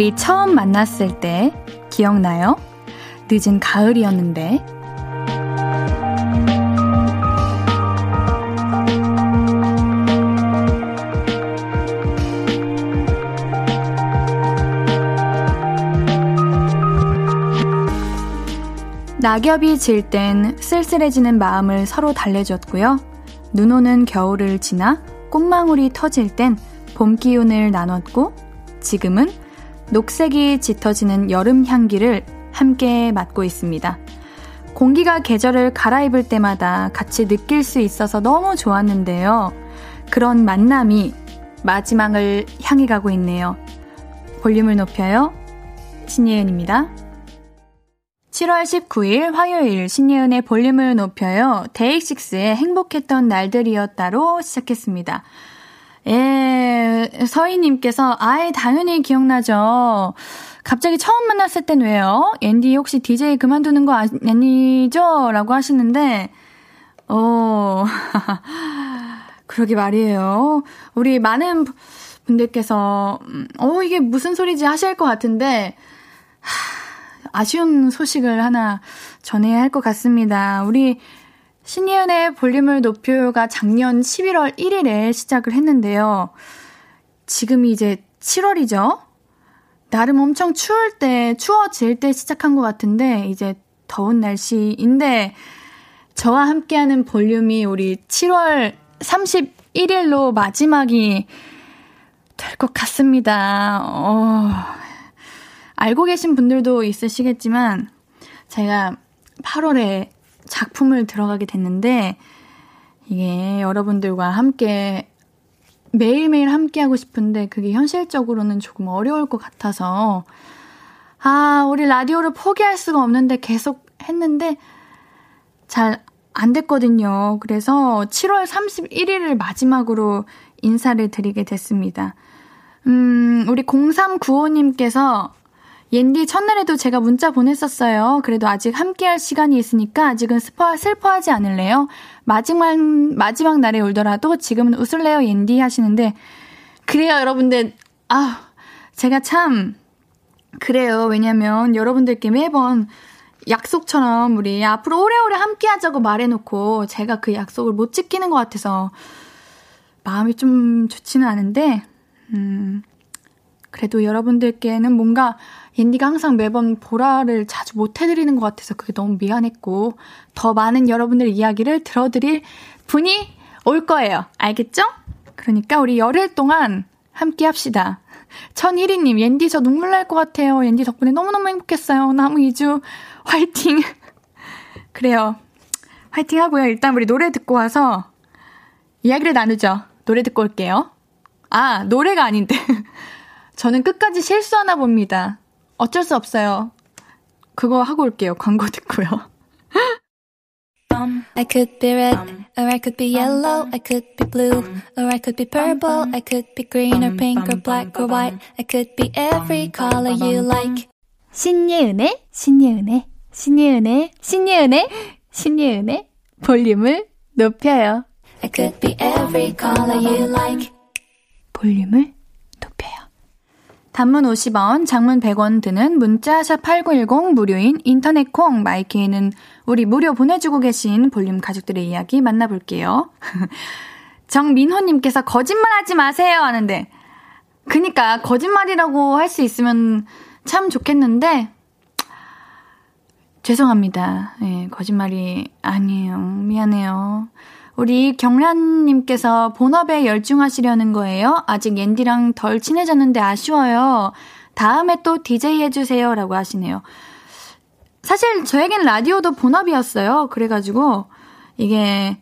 우리 처음 만났을 때 기억나요? 늦은 가을이었는데. 낙엽이 질 땐 쓸쓸해지는 마음을 서로 달래줬고요. 눈 오는 겨울을 지나 꽃망울이 터질 땐 봄 기운을 나눴고 지금은 녹색이 짙어지는 여름 향기를 함께 맡고 있습니다. 공기가 계절을 갈아입을 때마다 같이 느낄 수 있어서 너무 좋았는데요. 그런 만남이 마지막을 향해 가고 있네요. 볼륨을 높여요. 신예은입니다. 7월 19일 화요일 신예은의 볼륨을 높여요. 데이식스의 행복했던 날들이었다로 시작했습니다. 예, 서희님께서, 아예 당연히 기억나죠. 갑자기 처음 만났을 땐 왜요? 앤디 혹시 DJ 그만두는 거 아니죠? 라고 하시는데, 어, 그러게 말이에요. 우리 많은 분들께서, 음, 어, 이게 무슨 소리지 하실 것 같은데, 아쉬운 소식을 하나 전해야 할 것 같습니다. 우리 신예은의 볼륨을 높여요가 작년 11월 1일에 시작을 했는데요. 지금이 이제 7월이죠? 나름 엄청 추울 때, 추워질 때 시작한 것 같은데, 이제 더운 날씨인데, 저와 함께하는 볼륨이 우리 7월 31일로 마지막이 될 것 같습니다. 어, 알고 계신 분들도 있으시겠지만, 제가 8월에 작품을 들어가게 됐는데, 이게 여러분들과 함께 매일매일 함께하고 싶은데, 그게 현실적으로는 조금 어려울 것 같아서, 아, 우리 라디오를 포기할 수가 없는데 계속 했는데, 잘 안 됐거든요. 그래서 7월 31일을 마지막으로 인사를 드리게 됐습니다. 음, 우리 0395님께서 옌디 첫날에도 제가 문자 보냈었어요. 그래도 아직 함께할 시간이 있으니까 아직은 스포, 슬퍼하지 않을래요? 마지막, 마지막 날에 울더라도 지금은 웃을래요, 옌디? 하시는데, 그래요, 여러분들. 아, 제가 참, 그래요. 왜냐면 여러분들께 매번 약속처럼 우리 앞으로 오래오래 함께 하자고 말해놓고 제가 그 약속을 못 지키는 것 같아서 마음이 좀 좋지는 않은데, 음, 그래도 여러분들께는 뭔가 옌디가 항상 매번 보라를 자주 못 해드리는 것 같아서 그게 너무 미안했고, 더 많은 여러분들의 이야기를 들어드릴 분이 올 거예요. 알겠죠? 그러니까 우리 열흘 동안 함께 합시다. 천희리님, 옌디 저 눈물 날 것 같아요. 옌디 덕분에 너무너무 행복했어요. 나무 2주 화이팅! 그래요. 화이팅 하고요. 일단 우리 노래 듣고 와서 이야기를 나누죠. 노래 듣고 올게요. 아, 노래가 아닌데. 저는 끝까지 실수 하나 봅니다. 어쩔 수 없어요. 그거 하고 올게요. 광고 듣고요. I could be red, or I could be yellow, I could be blue, or I could be purple, I could be green or pink or black or white, I could be every color you like. 신예은의, 신예은의, 신예은의, 신예은의, 신예은의 볼륨을 높여요. I could be every color you like. 볼륨을 높여요. 단문 50원, 장문 100원 드는 문자 샵 8910 무료인 인터넷 콩 마이케이는 우리 무료 보내주고 계신 볼륨 가족들의 이야기 만나볼게요. 정민호 님께서 거짓말 하지 마세요 하는데 그니까 거짓말이라고 할 수 있으면 참 좋겠는데 죄송합니다. 예, 거짓말이 아니에요. 미안해요. 우리 경란님께서 본업에 열중하시려는 거예요? 아직 옌디랑 덜 친해졌는데 아쉬워요. 다음에 또 DJ 해주세요. 라고 하시네요. 사실 저에겐 라디오도 본업이었어요. 그래가지고 이게,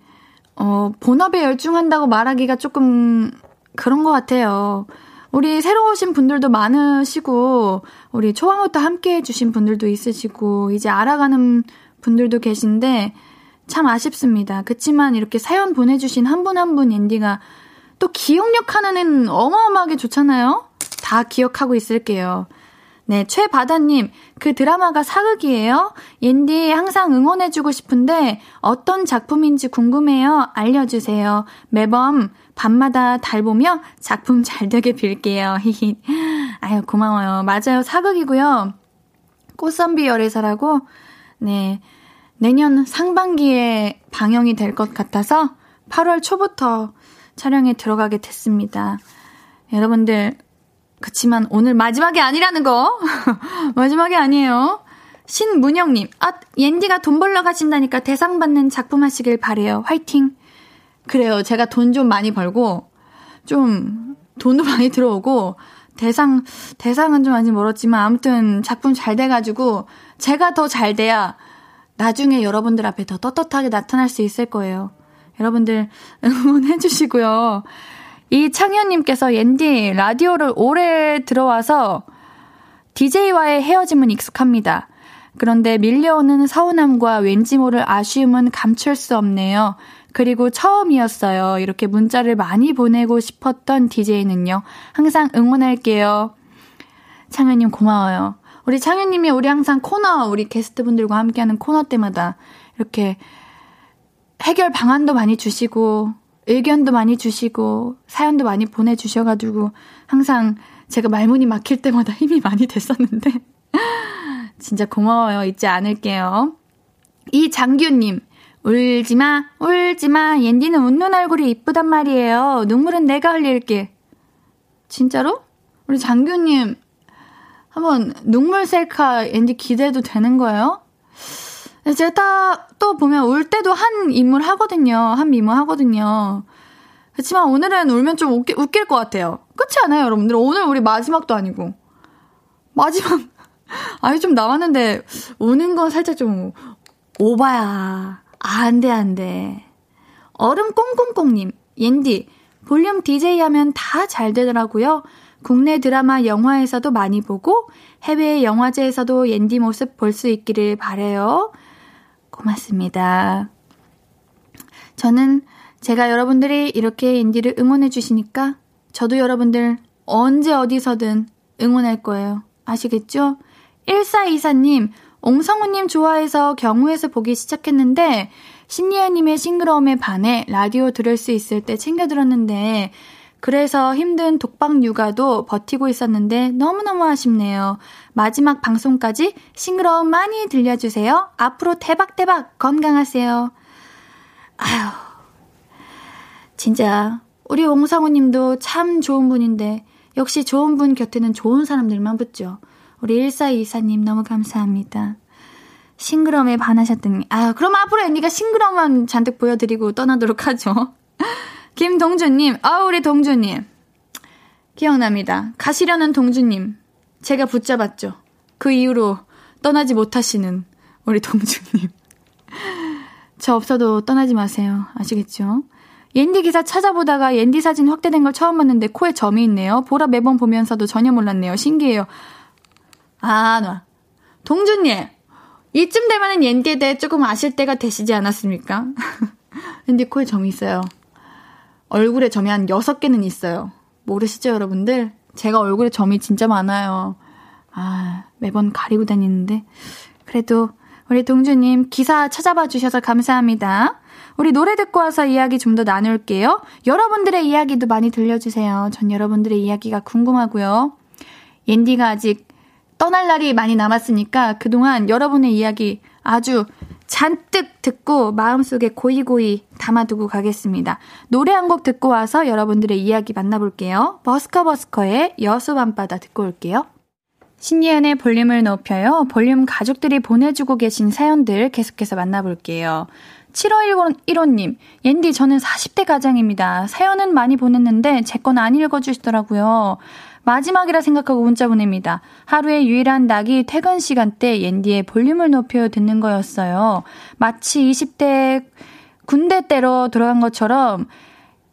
어, 본업에 열중한다고 말하기가 조금 그런 것 같아요. 우리 새로 오신 분들도 많으시고, 우리 초반부터 함께 해주신 분들도 있으시고, 이제 알아가는 분들도 계신데, 참 아쉽습니다. 그치만 이렇게 사연 보내주신 한 분 한분 앤디가 또 기억력 하나는 어마어마하게 좋잖아요? 다 기억하고 있을게요. 네, 최바다님, 그 드라마가 사극이에요? 옌디 항상 응원해주고 싶은데 어떤 작품인지 궁금해요. 알려주세요. 매번 밤마다 달 보며 작품 잘 되게 빌게요. 히히. 아유, 고마워요. 맞아요. 사극이고요. 꽃선비 열애사라고, 네. 내년 상반기에 방영이 될 것 같아서 8월 초부터 촬영에 들어가게 됐습니다. 여러분들, 그치만 오늘 마지막이 아니라는 거. 마지막이 아니에요. 신문영님, 아, 옌디가 돈 벌러 가신다니까 대상 받는 작품 하시길 바래요. 화이팅! 그래요. 제가 돈 좀 많이 벌고, 좀, 돈도 많이 들어오고, 대상, 대상은 좀 아직 멀었지만, 아무튼 작품 잘 돼가지고, 제가 더 잘 돼야, 나중에 여러분들 앞에 더 떳떳하게 나타날 수 있을 거예요. 여러분들 응원해 주시고요. 이 창현님께서 옌디 라디오를 오래 들어와서 DJ와의 헤어짐은 익숙합니다. 그런데 밀려오는 서운함과 왠지 모를 아쉬움은 감출 수 없네요. 그리고 처음이었어요. 이렇게 문자를 많이 보내고 싶었던 DJ는요. 항상 응원할게요. 창현님 고마워요. 우리 창현님이 우리 항상 코너, 우리 게스트분들과 함께하는 코너 때마다 이렇게 해결 방안도 많이 주시고, 의견도 많이 주시고, 사연도 많이 보내주셔가지고, 항상 제가 말문이 막힐 때마다 힘이 많이 됐었는데, 진짜 고마워요. 잊지 않을게요. 이 장규님, 울지마, 울지마. 옌디는 웃는 얼굴이 이쁘단 말이에요. 눈물은 내가 흘릴게. 진짜로? 우리 장규님, 한번 눈물 셀카 옌디 기대도 되는 거예요? 제가 또 보면 울 때도 한 인물 하거든요. 한 미모 하거든요. 그렇지만 오늘은 울면 좀 웃기, 웃길 것 같아요. 그렇지 않아요, 여러분들? 오늘 우리 마지막도 아니고. 마지막, 아니, 좀 나왔는데, 우는 건 살짝 좀, 오바야. 아, 안 돼, 안 돼. 얼음 꽁꽁꽁님, 옌디, 볼륨 DJ 하면 다 잘 되더라고요. 국내 드라마, 영화에서도 많이 보고, 해외 영화제에서도 옌디 모습 볼 수 있기를 바래요. 고맙습니다. 저는 제가 여러분들이 이렇게 인디를 응원해 주시니까 저도 여러분들 언제 어디서든 응원할 거예요. 아시겠죠? 1424님, 옹성우님 좋아해서 경우에서 보기 시작했는데 신예은님의 싱그러움에 반해 라디오 들을 수 있을 때 챙겨 들었는데 그래서 힘든 독박 육아도 버티고 있었는데 너무너무 아쉽네요. 마지막 방송까지 싱그러움 많이 들려주세요. 앞으로 대박대박 건강하세요. 아휴, 진짜 우리 옹성우 님도 참 좋은 분인데 역시 좋은 분 곁에는 좋은 사람들만 붙죠. 우리 1424님 너무 감사합니다. 싱그러움에 반하셨더니 아 그럼 앞으로 언니가 싱그러움만 잔뜩 보여드리고 떠나도록 하죠. 김동주님, 아, 우리 동주님. 기억납니다. 가시려는 동주님. 제가 붙잡았죠. 그 이후로 떠나지 못하시는 우리 동주님. 저 없어도 떠나지 마세요. 아시겠죠? 옌디 기사 찾아보다가 옌디 사진 확대된 걸 처음 봤는데 코에 점이 있네요. 보라 매번 보면서도 전혀 몰랐네요. 신기해요. 아, 나. 동주님. 이쯤 되면은 옌디에 대해 조금 아실 때가 되시지 않았습니까? 옌디 코에 점이 있어요. 얼굴에 점이 한 6개는 있어요. 모르시죠, 여러분들? 제가 얼굴에 점이 진짜 많아요. 아, 매번 가리고 다니는데. 그래도 우리 동주님 기사 찾아봐 주셔서 감사합니다. 우리 노래 듣고 와서 이야기 좀 더 나눌게요. 여러분들의 이야기도 많이 들려주세요. 전 여러분들의 이야기가 궁금하고요. 옌디가 아직 떠날 날이 많이 남았으니까 그동안 여러분의 이야기 아주 잔뜩 듣고 마음속에 고이고이 담아두고 가겠습니다. 노래 한 곡 듣고 와서 여러분들의 이야기 만나볼게요. 버스커버스커의 여수 밤바다 듣고 올게요. 신예은의 볼륨을 높여요. 볼륨 가족들이 보내주고 계신 사연들 계속해서 만나볼게요. 7515님, 옌디, 저는 40대 가장입니다. 사연은 많이 보냈는데, 제 건 안 읽어주시더라고요. 마지막이라 생각하고 문자 보냅니다. 하루의 유일한 낙이 퇴근 시간대 옌디의 볼륨을 높여 듣는 거였어요. 마치 20대 군대 때로 들어간 것처럼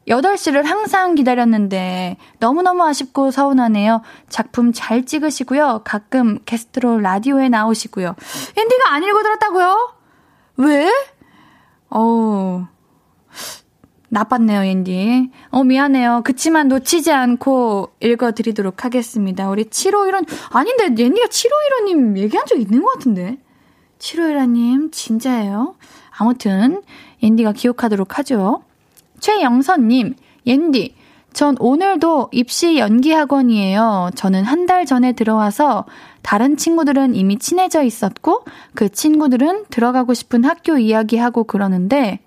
8시를 항상 기다렸는데 너무너무 아쉽고 서운하네요. 작품 잘 찍으시고요. 가끔 게스트로 라디오에 나오시고요. 앤디가 안 읽어들었다고요? 왜? 어우, 나빴네요, 앤디. 어, 미안해요. 그치만 놓치지 않고 읽어드리도록 하겠습니다. 우리 751원, 아닌데, 앤디가 751원님 얘기한 적 있는 것 같은데. 751원님, 진짜예요. 아무튼, 앤디가 기억하도록 하죠. 최영선님, 옌디, 전 오늘도 입시 연기 학원이에요. 저는 한 달 전에 들어와서 다른 친구들은 이미 친해져 있었고 그 친구들은 들어가고 싶은 학교 이야기하고 그러는데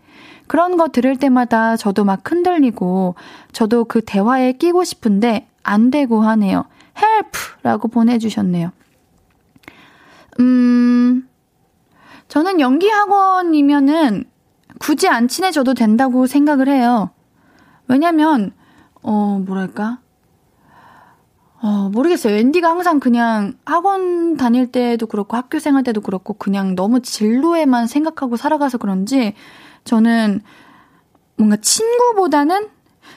그런 거 들을 때마다 저도 막 흔들리고 저도 그 대화에 끼고 싶은데 안 되고 하네요. help라고 보내주셨네요. 음, 저는 연기 학원이면은 굳이 안 친해져도 된다고 생각을 해요. 왜냐면 어, 뭐랄까? 어, 모르겠어요. 앤디가 항상 그냥 학원 다닐 때도 그렇고 학교 생활 때도 그렇고 그냥 너무 진로에만 생각하고 살아가서 그런지 저는 뭔가 친구보다는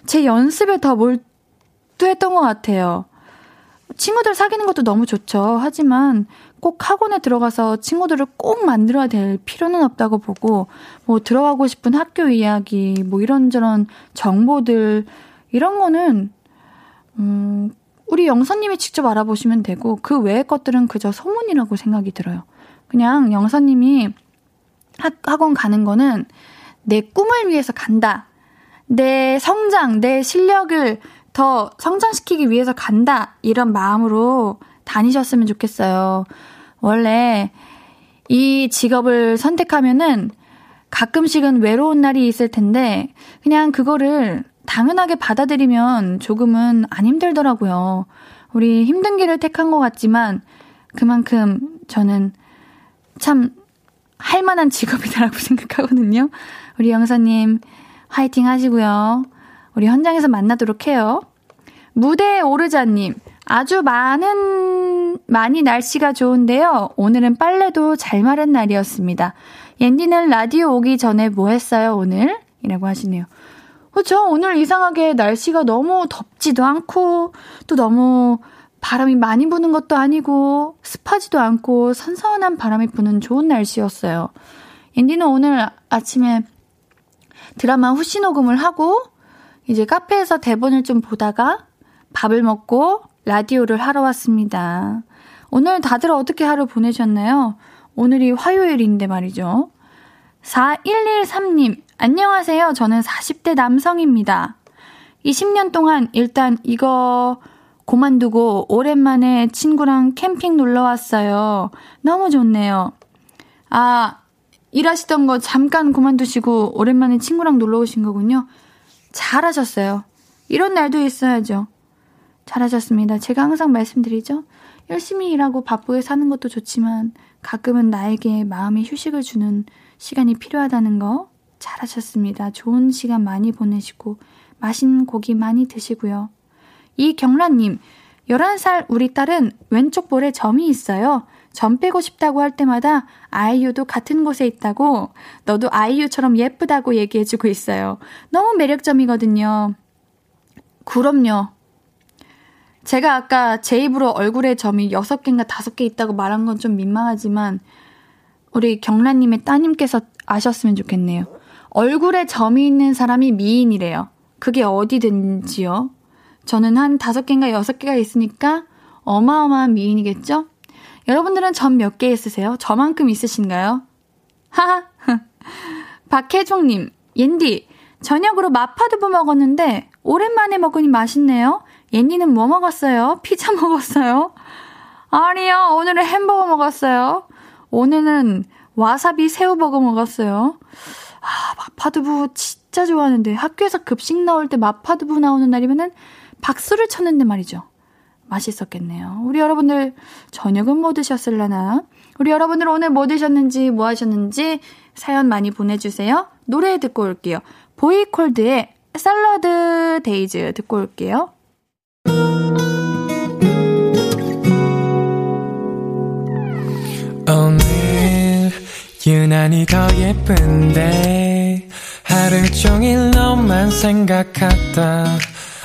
제 연습에 더 몰두했던 것 같아요. 친구들 사귀는 것도 너무 좋죠. 하지만 꼭 학원에 들어가서 친구들을 꼭 만들어야 될 필요는 없다고 보고, 뭐 들어가고 싶은 학교 이야기, 뭐 이런저런 정보들, 이런 거는, 음, 우리 영사님이 직접 알아보시면 되고, 그 외의 것들은 그저 소문이라고 생각이 들어요. 그냥 영사님이 학, 학원 가는 거는 내 꿈을 위해서 간다. 내 성장, 내 실력을 더 성장시키기 위해서 간다. 이런 마음으로 다니셨으면 좋겠어요. 원래 이 직업을 선택하면은 가끔씩은 외로운 날이 있을 텐데 그냥 그거를 당연하게 받아들이면 조금은 안 힘들더라고요. 우리 힘든 길을 택한 것 같지만 그만큼 저는 참 할 만한 직업이다라고 생각하거든요. 우리 영사님 화이팅 하시고요. 우리 현장에서 만나도록 해요. 무대에 오르자님, 아주 많은, 많이 날씨가 좋은데요. 오늘은 빨래도 잘 마른 날이었습니다. 옌디는 라디오 오기 전에 뭐 했어요, 오늘? 이라고 하시네요. 그렇죠. 오늘 이상하게 날씨가 너무 덥지도 않고, 또 너무 바람이 많이 부는 것도 아니고, 습하지도 않고, 선선한 바람이 부는 좋은 날씨였어요. 옌디는 오늘 아침에 드라마 후시 녹음을 하고, 이제 카페에서 대본을 좀 보다가 밥을 먹고 라디오를 하러 왔습니다. 오늘 다들 어떻게 하루 보내셨나요? 오늘이 화요일인데 말이죠. 4113님, 안녕하세요. 저는 40대 남성입니다. 20년 동안 일단 이거 고만두고 오랜만에 친구랑 캠핑 놀러 왔어요. 너무 좋네요. 아, 일하시던 거 잠깐 그만두시고 오랜만에 친구랑 놀러 오신 거군요. 잘하셨어요. 이런 날도 있어야죠. 잘하셨습니다. 제가 항상 말씀드리죠. 열심히 일하고 바쁘게 사는 것도 좋지만 가끔은 나에게 마음의 휴식을 주는 시간이 필요하다는 거 잘하셨습니다. 좋은 시간 많이 보내시고 맛있는 고기 많이 드시고요. 이경란님, 11살 우리 딸은 왼쪽 볼에 점이 있어요. 점 빼고 싶다고 할 때마다 아이유도 같은 곳에 있다고 너도 아이유처럼 예쁘다고 얘기해주고 있어요. 너무 매력점이거든요. 그럼요. 제가 아까 제 입으로 얼굴에 점이 6개인가 5개 있다고 말한 건 좀 민망하지만 우리 경란님의 따님께서 아셨으면 좋겠네요. 얼굴에 점이 있는 사람이 미인이래요. 그게 어디든지요. 저는 한 5개인가 6개가 있으니까 어마어마한 미인이겠죠? 여러분들은 점 몇 개 있으세요? 저만큼 있으신가요? 하하. 박혜종님, 옌디, 저녁으로 마파두부 먹었는데, 오랜만에 먹으니 맛있네요. 옌디는 뭐 먹었어요? 피자 먹었어요? 아니요, 오늘은 햄버거 먹었어요. 오늘은 와사비 새우버거 먹었어요. 아, 마파두부 진짜 좋아하는데 학교에서 급식 나올 때 마파두부 나오는 날이면은 박수를 쳤는데 말이죠. 맛있었겠네요. 우리 여러분들 저녁은 뭐 드셨을라나? 우리 여러분들 오늘 뭐 드셨는지 뭐 하셨는지 사연 많이 보내주세요. 노래 듣고 올게요. 보이콜드의 Salad Days 듣고 올게요. 오늘 유난히 더 예쁜데 하루 종일 너만 생각하다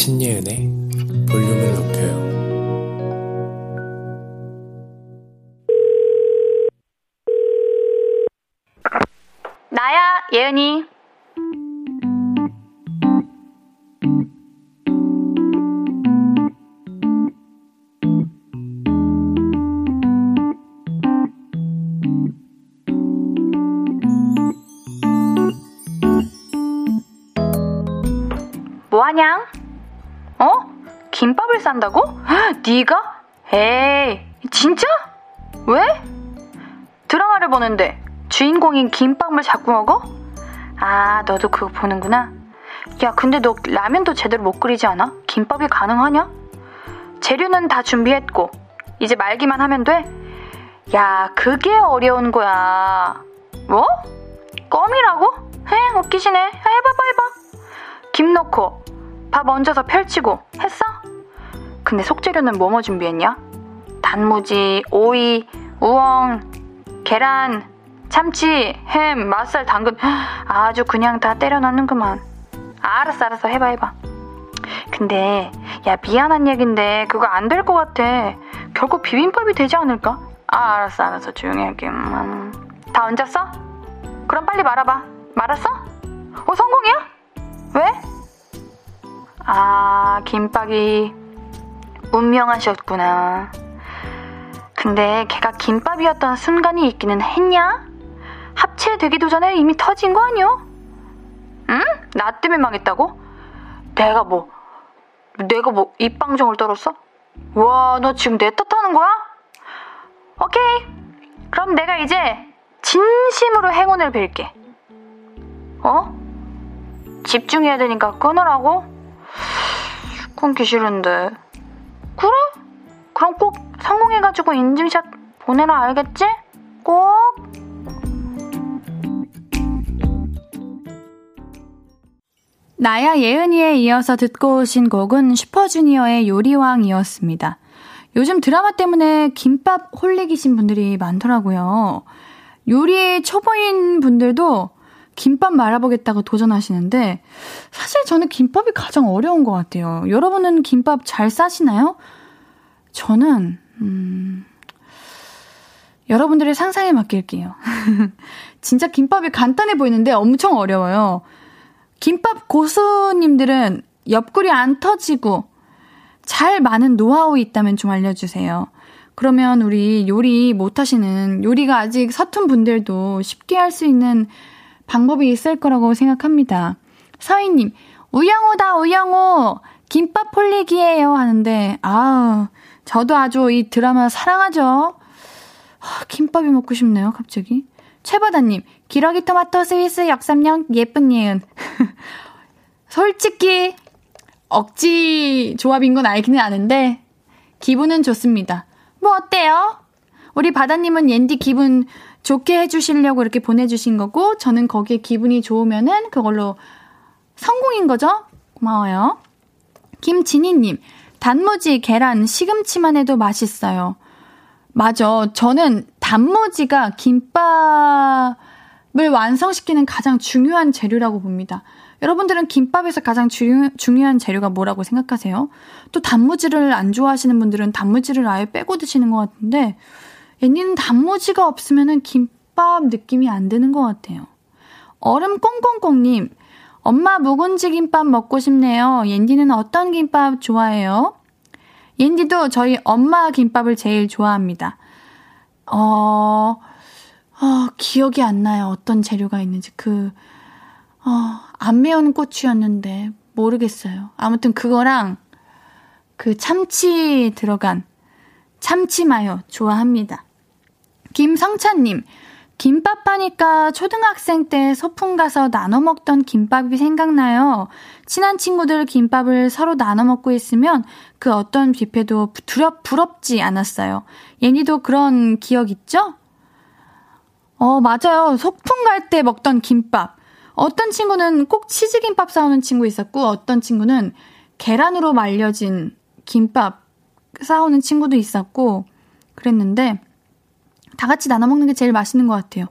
신예은의 볼륨을 높여요 나야 예은이 뭐 하냐? 어? 김밥을 싼다고? 네가? 에이, 진짜? 왜? 드라마를 보는데 주인공인 김밥을 자꾸 먹어? 아, 너도 그거 보는구나. 야, 근데 너 라면도 제대로 못 끓이지 않아? 김밥이 가능하냐? 재료는 다 준비했고, 이제 말기만 하면 돼? 야, 그게 어려운 거야. 뭐? 껌이라고? 해, 웃기시네. 해봐봐, 해봐. 김 넣고, 밥 얹어서 펼치고, 했어? 근데 속재료는 뭐뭐 준비했냐? 단무지, 오이, 우엉, 계란, 참치, 햄, 맛살, 당근. 아주 그냥 다 때려 넣는구만. 알았어, 알았어. 해봐, 해봐. 근데, 야, 미안한 얘긴데, 그거 안 될 것 같아. 결국 비빔밥이 되지 않을까? 아, 알았어, 알았어. 조용히 할게. 음. 다 얹었어? 그럼 빨리 말아봐. 말았어? 어, 성공이야? 왜? 아, 김밥이 운명하셨구나. 근데 걔가 김밥이었던 순간이 있기는 했냐? 합체되기도 전에 이미 터진 거 아니야? 응? 나 때문에 망했다고? 내가 뭐, 내가 뭐 입방정을 떨었어? 와, 너 지금 내 탓하는 거야? 오케이. 그럼 내가 이제 진심으로 행운을 빌게. 어? 집중해야 되니까 끊으라고? 끊기 싫은데. 그래? 그럼 꼭 성공해가지고 인증샷 보내라 알겠지? 꼭! 나야 예은이에 이어서 듣고 오신 곡은 슈퍼주니어의 요리왕이었습니다. 요즘 드라마 때문에 김밥 홀릭이신 분들이 많더라고요. 요리 초보인 분들도 김밥 말아보겠다고 도전하시는데, 사실 저는 김밥이 가장 어려운 것 같아요. 여러분은 김밥 잘 싸시나요? 저는, 음, 여러분들의 상상에 맡길게요. 진짜 김밥이 간단해 보이는데 엄청 어려워요. 김밥 고수님들은 옆구리 안 터지고 잘 많은 노하우 있다면 좀 알려주세요. 그러면 우리 요리 못하시는 요리가 아직 서툰 분들도 쉽게 할 수 있는 방법이 있을 거라고 생각합니다. 서희님, 우영우다, 우영우! 김밥 폴리기예요 하는데, 아우, 저도 아주 이 드라마 사랑하죠? 하, 김밥이 먹고 싶네요, 갑자기. 최바다님, 기러기 토마토 스위스 역삼령 예쁜 예은. 솔직히 억지 조합인 건 알기는 아는데 기분은 좋습니다. 뭐 어때요? 우리 바다님은 옌디 기분 좋게 해주시려고 이렇게 보내주신 거고 저는 거기에 기분이 좋으면은 그걸로 성공인 거죠? 고마워요. 김진희님, 단무지, 계란, 시금치만 해도 맛있어요. 맞아. 저는 단무지가 김밥을 완성시키는 가장 중요한 재료라고 봅니다. 여러분들은 김밥에서 가장 주, 중요한 재료가 뭐라고 생각하세요? 또 단무지를 안 좋아하시는 분들은 단무지를 아예 빼고 드시는 것 같은데, 옌니는 단무지가 없으면은 김밥 느낌이 안 드는 것 같아요. 얼음 꽁꽁꽁님, 엄마 묵은지 김밥 먹고 싶네요. 옌디는 어떤 김밥 좋아해요? 옌디도 저희 엄마 김밥을 제일 좋아합니다. 어, 어, 기억이 안 나요. 어떤 재료가 있는지. 그, 어, 안 매운 고추였는데, 모르겠어요. 아무튼 그거랑, 그 참치 들어간 참치 마요 좋아합니다. 김성찬님, 김밥 하니까 초등학생 때 소풍 가서 나눠 먹던 김밥이 생각나요. 친한 친구들 김밥을 서로 나눠 먹고 있으면 그 어떤 뷔페도 두렵, 부럽지 않았어요. 예니도 그런 기억 있죠? 어, 맞아요. 소풍 갈 때 먹던 김밥. 어떤 친구는 꼭 치즈김밥 싸우는 친구 있었고, 어떤 친구는 계란으로 말려진 김밥 싸우는 친구도 있었고, 그랬는데 다 같이 나눠 먹는 게 제일 맛있는 것 같아요.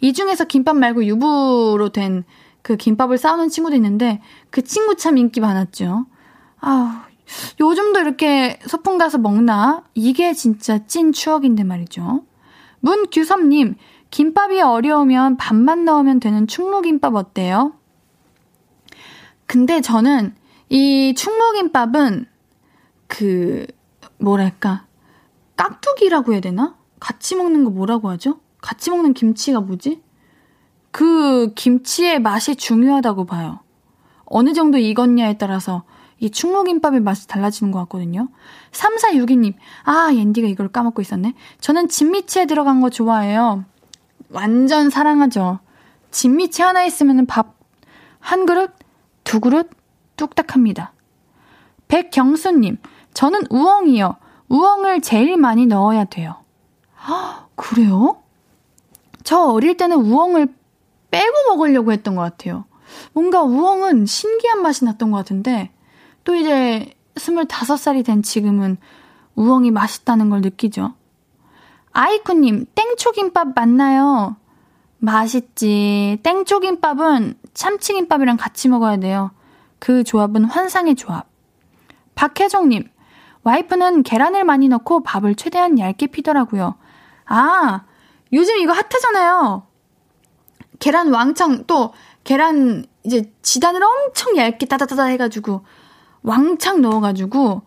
이 중에서 김밥 말고 유부로 된 그 김밥을 싸우는 친구도 있는데 그 친구 참 인기 많았죠. 아우, 요즘도 이렇게 소풍 가서 먹나? 이게 진짜 찐 추억인데 말이죠. 문규섭님, 김밥이 어려우면 밥만 넣으면 되는 충무김밥 어때요? 근데 저는 이 충무김밥은 그, 뭐랄까, 깍두기라고 해야 되나? 같이 먹는 거 뭐라고 하죠? 같이 먹는 김치가 뭐지? 그 김치의 맛이 중요하다고 봐요. 어느 정도 익었냐에 따라서 이 충무김밥의 맛이 달라지는 것 같거든요. 3462님, 아, 옌디가 이걸 까먹고 있었네. 저는 진미채 들어간 거 좋아해요. 완전 사랑하죠. 진미채 하나 있으면 밥 한 그릇, 두 그릇 뚝딱 합니다. 백경수님, 저는 우엉이요. 우엉을 제일 많이 넣어야 돼요. 그래요? 저 어릴 때는 우엉을 빼고 먹으려고 했던 것 같아요. 뭔가 우엉은 신기한 맛이 났던 것 같은데, 또 이제 25살이 된 지금은 우엉이 맛있다는 걸 느끼죠. 아이쿠님, 땡초김밥 맞나요? 맛있지. 땡초김밥은 참치김밥이랑 같이 먹어야 돼요. 그 조합은 환상의 조합. 박혜정님, 와이프는 계란을 많이 넣고 밥을 최대한 얇게 피더라고요. 아, 요즘 이거 핫하잖아요. 계란 왕창, 또, 계란, 이제, 지단을 엄청 얇게 따다다다 해가지고, 왕창 넣어가지고,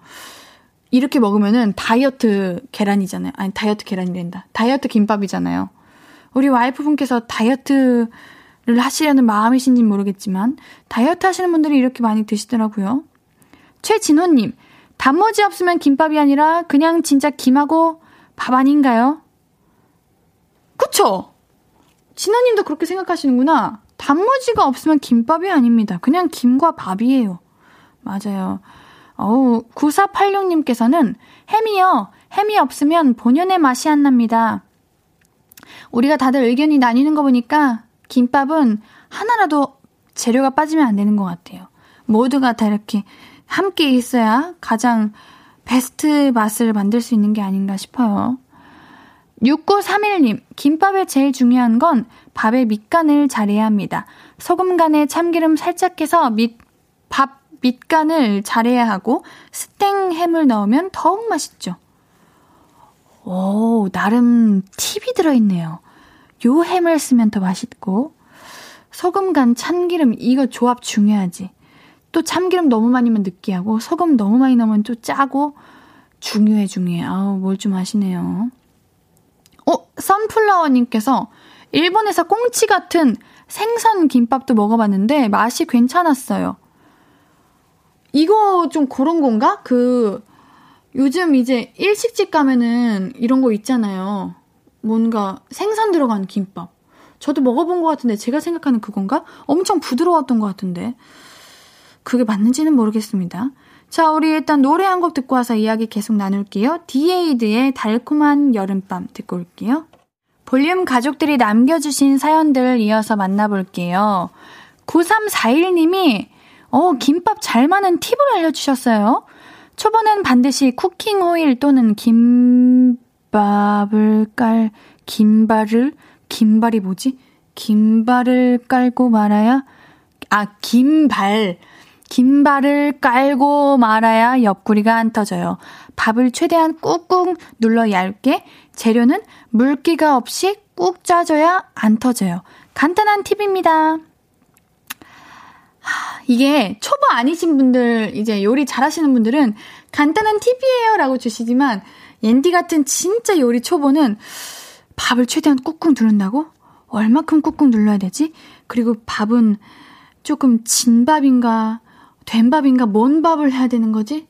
이렇게 먹으면은 다이어트 계란이잖아요. 아니, 다이어트 계란이 된다. 다이어트 김밥이잖아요. 우리 와이프 분께서 다이어트를 하시려는 마음이신지 모르겠지만, 다이어트 하시는 분들이 이렇게 많이 드시더라고요. 최진호님, 단무지 없으면 김밥이 아니라 그냥 진짜 김하고 밥 아닌가요? 그쵸? 진아님도 그렇게 생각하시는구나. 단무지가 없으면 김밥이 아닙니다. 그냥 김과 밥이에요. 맞아요. 어우, 9486님께서는 햄이요. 햄이 없으면 본연의 맛이 안 납니다. 우리가 다들 의견이 나뉘는 거 보니까 김밥은 하나라도 재료가 빠지면 안 되는 것 같아요. 모두가 다 이렇게 함께 있어야 가장 베스트 맛을 만들 수 있는 게 아닌가 싶어요. 6931님, 김밥에 제일 중요한 건 밥의 밑간을 잘해야 합니다. 소금 간에 참기름 살짝 해서 밑, 밥 밑간을 잘해야 하고, 스탱 햄을 넣으면 더욱 맛있죠. 오, 나름 팁이 들어있네요. 요 햄을 쓰면 더 맛있고, 소금 간 참기름, 이거 조합 중요하지. 또 참기름 너무 많이 면 느끼하고, 소금 너무 많이 넣으면 또 짜고, 중요해, 중요해. 아우, 뭘 좀 아시네요. 어, 선플라워님께서 일본에서 꽁치 같은 생선 김밥도 먹어봤는데 맛이 괜찮았어요. 이거 좀 그런 건가? 그, 요즘 이제 일식집 가면은 이런 거 있잖아요. 뭔가 생선 들어간 김밥. 저도 먹어본 것 같은데 제가 생각하는 그건가? 엄청 부드러웠던 것 같은데. 그게 맞는지는 모르겠습니다. 자, 우리 일단 노래 한 곡 듣고 와서 이야기 계속 나눌게요. 디에이드의 달콤한 여름밤 듣고 올게요. 볼륨 가족들이 남겨주신 사연들 이어서 만나볼게요. 9341님이, 어, 김밥 잘 마는 팁을 알려주셨어요. 초보는 반드시 쿠킹 오일 또는 김밥을 깔, 김발을, 김발이 뭐지? 김발을 깔고 말아야, 아, 김발. 긴발을 깔고 말아야 옆구리가 안 터져요. 밥을 최대한 꾹꾹 눌러 얇게, 재료는 물기가 없이 꾹 짜줘야 안 터져요. 간단한 팁입니다. 이게 초보 아니신 분들, 이제 요리 잘하시는 분들은 간단한 팁이에요 라고 주시지만, 옌디 같은 진짜 요리 초보는 밥을 최대한 꾹꾹 누른다고? 얼마큼 꾹꾹 눌러야 되지? 그리고 밥은 조금 진밥인가, 된 밥인가 뭔 밥을 해야 되는 거지?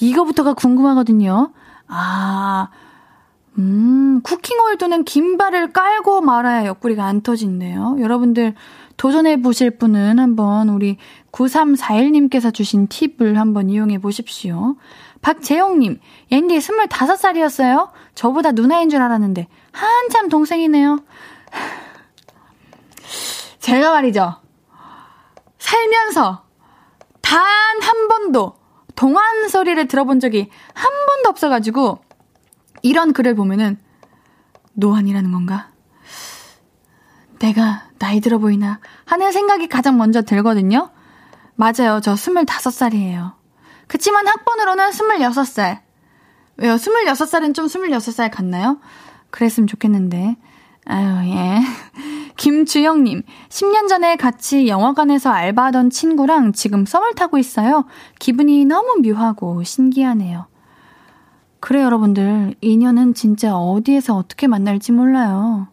이거부터가 궁금하거든요. 아, 음, 쿠킹 오일도는 김발을 깔고 말아야 옆구리가 안 터진대요. 여러분들 도전해 보실 분은 한번 우리 9341님께서 주신 팁을 한번 이용해 보십시오. 박재용님, 옌디 25살이었어요? 저보다 누나인 줄 알았는데, 한참 동생이네요. 제가 말이죠. 살면서 단 한 번도 동안 소리를 들어본 적이 한 번도 없어가지고 이런 글을 보면은 노안이라는 건가? 내가 나이 들어 보이나 하는 생각이 가장 먼저 들거든요. 맞아요. 저 25살이에요. 그치만 학번으로는 26살. 왜요? 26살은 좀 26살 같나요? 그랬으면 좋겠는데. 아유, 예. 김주영님, 10년 전에 같이 영화관에서 알바하던 친구랑 지금 썸을 타고 있어요. 기분이 너무 묘하고 신기하네요. 그래, 여러분들. 인연은 진짜 어디에서 어떻게 만날지 몰라요.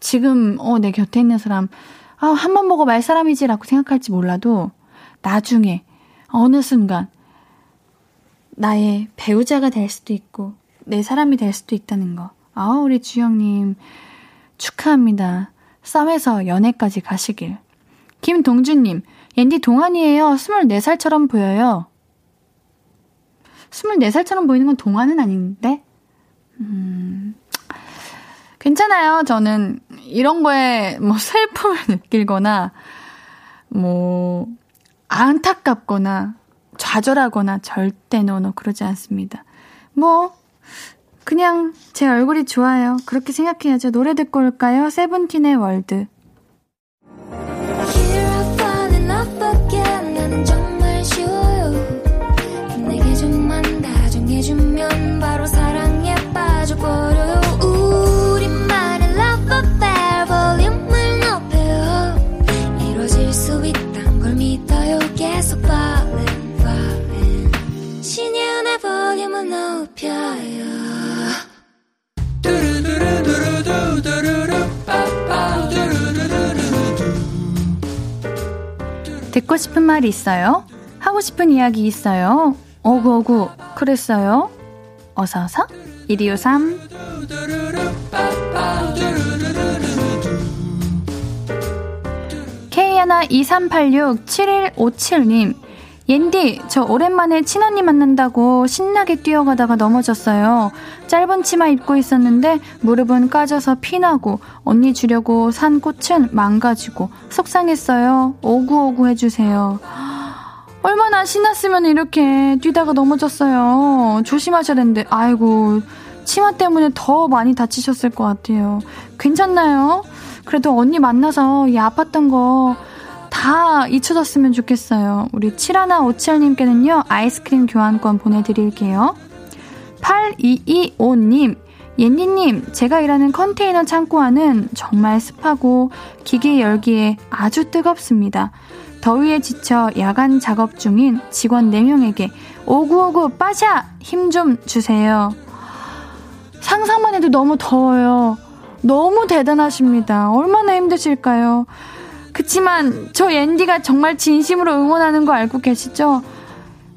지금, 어, 내 곁에 있는 사람, 아, 한 번 보고 말 사람이지라고 생각할지 몰라도, 나중에, 어느 순간, 나의 배우자가 될 수도 있고, 내 사람이 될 수도 있다는 거. 아, 우리 주영님, 축하합니다. 썸에서 연애까지 가시길. 김동준님, 옌디 동안이에요. 24살처럼 보여요. 24살처럼 보이는 건 동안은 아닌데? 음, 괜찮아요. 저는 이런 거에 뭐 슬픔을 느끼거나, 뭐, 안타깝거나, 좌절하거나 절대 노노 그러지 않습니다. 뭐, 그냥 제 얼굴이 좋아요. 그렇게 생각해야죠. 노래 듣고 올까요? 세븐틴의 월드. 해주면 듣고 싶은 말이 있어요? 하고 싶은 이야기 있어요? 오구오구 그랬어요? 어서서 1253 K123867157님 옌디, 저 오랜만에 친언니 만난다고 신나게 뛰어가다가 넘어졌어요. 짧은 치마 입고 있었는데 무릎은 까져서 피나고 언니 주려고 산 꽃은 망가지고 속상했어요. 오구오구 해주세요. 얼마나 신났으면 이렇게 뛰다가 넘어졌어요. 조심하셔야 되는데, 아이고, 치마 때문에 더 많이 다치셨을 것 같아요. 괜찮나요? 그래도 언니 만나서 이 아팠던 거 다 잊혀졌으면 좋겠어요. 우리 7157님께는요, 아이스크림 교환권 보내드릴게요. 8225님, 옌디님, 제가 일하는 컨테이너 창고 안은 정말 습하고 기계 열기에 아주 뜨겁습니다. 더위에 지쳐 야간 작업 중인 직원 4명에게 오구오구 빠샤! 힘 좀 주세요. 상상만 해도 너무 더워요. 너무 대단하십니다. 얼마나 힘드실까요? 그치만 저 앤디가 정말 진심으로 응원하는 거 알고 계시죠?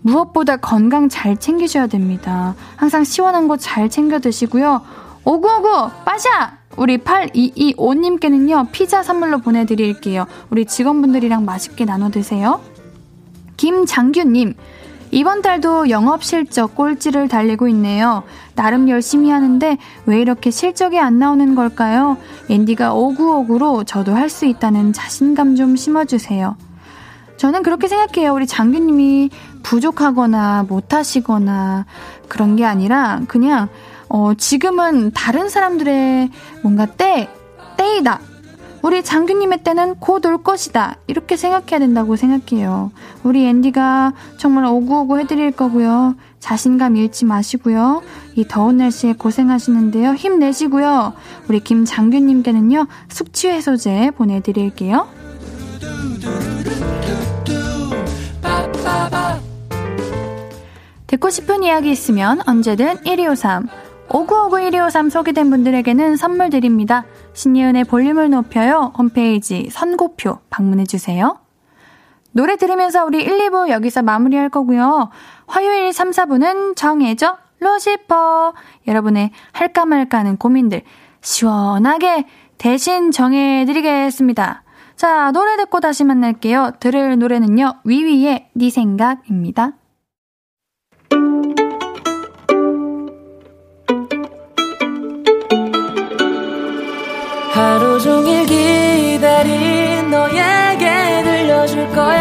무엇보다 건강 잘 챙기셔야 됩니다. 항상 시원한 거 잘 챙겨 드시고요. 오구오구 빠샤! 우리 8225님께는요, 피자 선물로 보내드릴게요. 우리 직원분들이랑 맛있게 나눠 드세요. 김장규님, 이번 달도 영업 실적 꼴찌를 달리고 있네요. 나름 열심히 하는데 왜 이렇게 실적이 안 나오는 걸까요? 앤디가 오구오구로 저도 할 수 있다는 자신감 좀 심어주세요. 저는 그렇게 생각해요. 우리 장규님이 부족하거나 못하시거나 그런 게 아니라 그냥 어, 지금은 다른 사람들의 뭔가 때, 때이다. 우리 장규님의 때는 곧 올 것이다. 이렇게 생각해야 된다고 생각해요. 우리 앤디가 정말 오구오구 해드릴 거고요. 자신감 잃지 마시고요. 이 더운 날씨에 고생하시는데요. 힘내시고요. 우리 김장규님께는요, 숙취 해소제 보내드릴게요. 듣고 싶은 이야기 있으면 언제든 1253. 5959-1253 소개된 분들에게는 선물 드립니다. 신예은의 볼륨을 높여요. 홈페이지 선고표 방문해주세요. 노래 들으면서 우리 1, 2부 여기서 마무리할 거고요. 화요일 3, 4부는 정해져 로시퍼. 여러분의 할까 말까 하는 고민들 시원하게 대신 정해드리겠습니다. 자, 노래 듣고 다시 만날게요. 들을 노래는요, 위위의 네 생각입니다. 하루 종일 기다린 너에게 들려줄 거야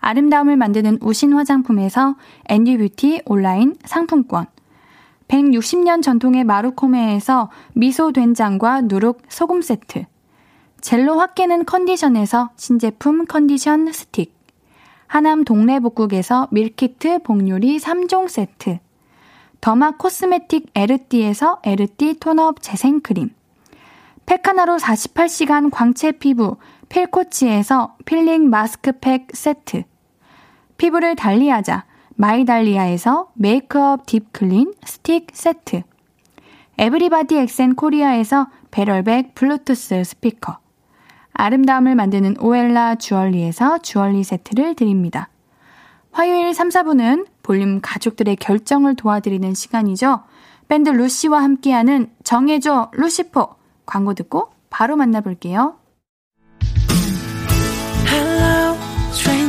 아름다움을 만드는 우신 화장품에서 앤디뷰티 온라인 상품권. 160년 전통의 마루코메에서 미소 된장과 누룩 소금 세트. 젤로 확 깨는 컨디션에서 신제품 컨디션 스틱. 하남 동래복국에서 밀키트 복요리 3종 세트. derma cosmetic 에르띠에서 에르띠 tone-up 재생크림. 팩하나로 48시간 광채 피부 필코치에서 필링 마스크팩 세트. 피부를 달리하자 마이달리아에서 메이크업 deep clean 스틱 세트. everybody 엑센 코리아에서 배럴백 블루투스 스피커. 아름다움을 만드는 오엘라 주얼리에서 주얼리 세트를 드립니다. 화요일 3, 4분은 볼륨 가족들의 결정을 도와드리는 시간이죠. 밴드 루시와 함께하는 정해줘 루시포 광고 듣고 바로 만나볼게요.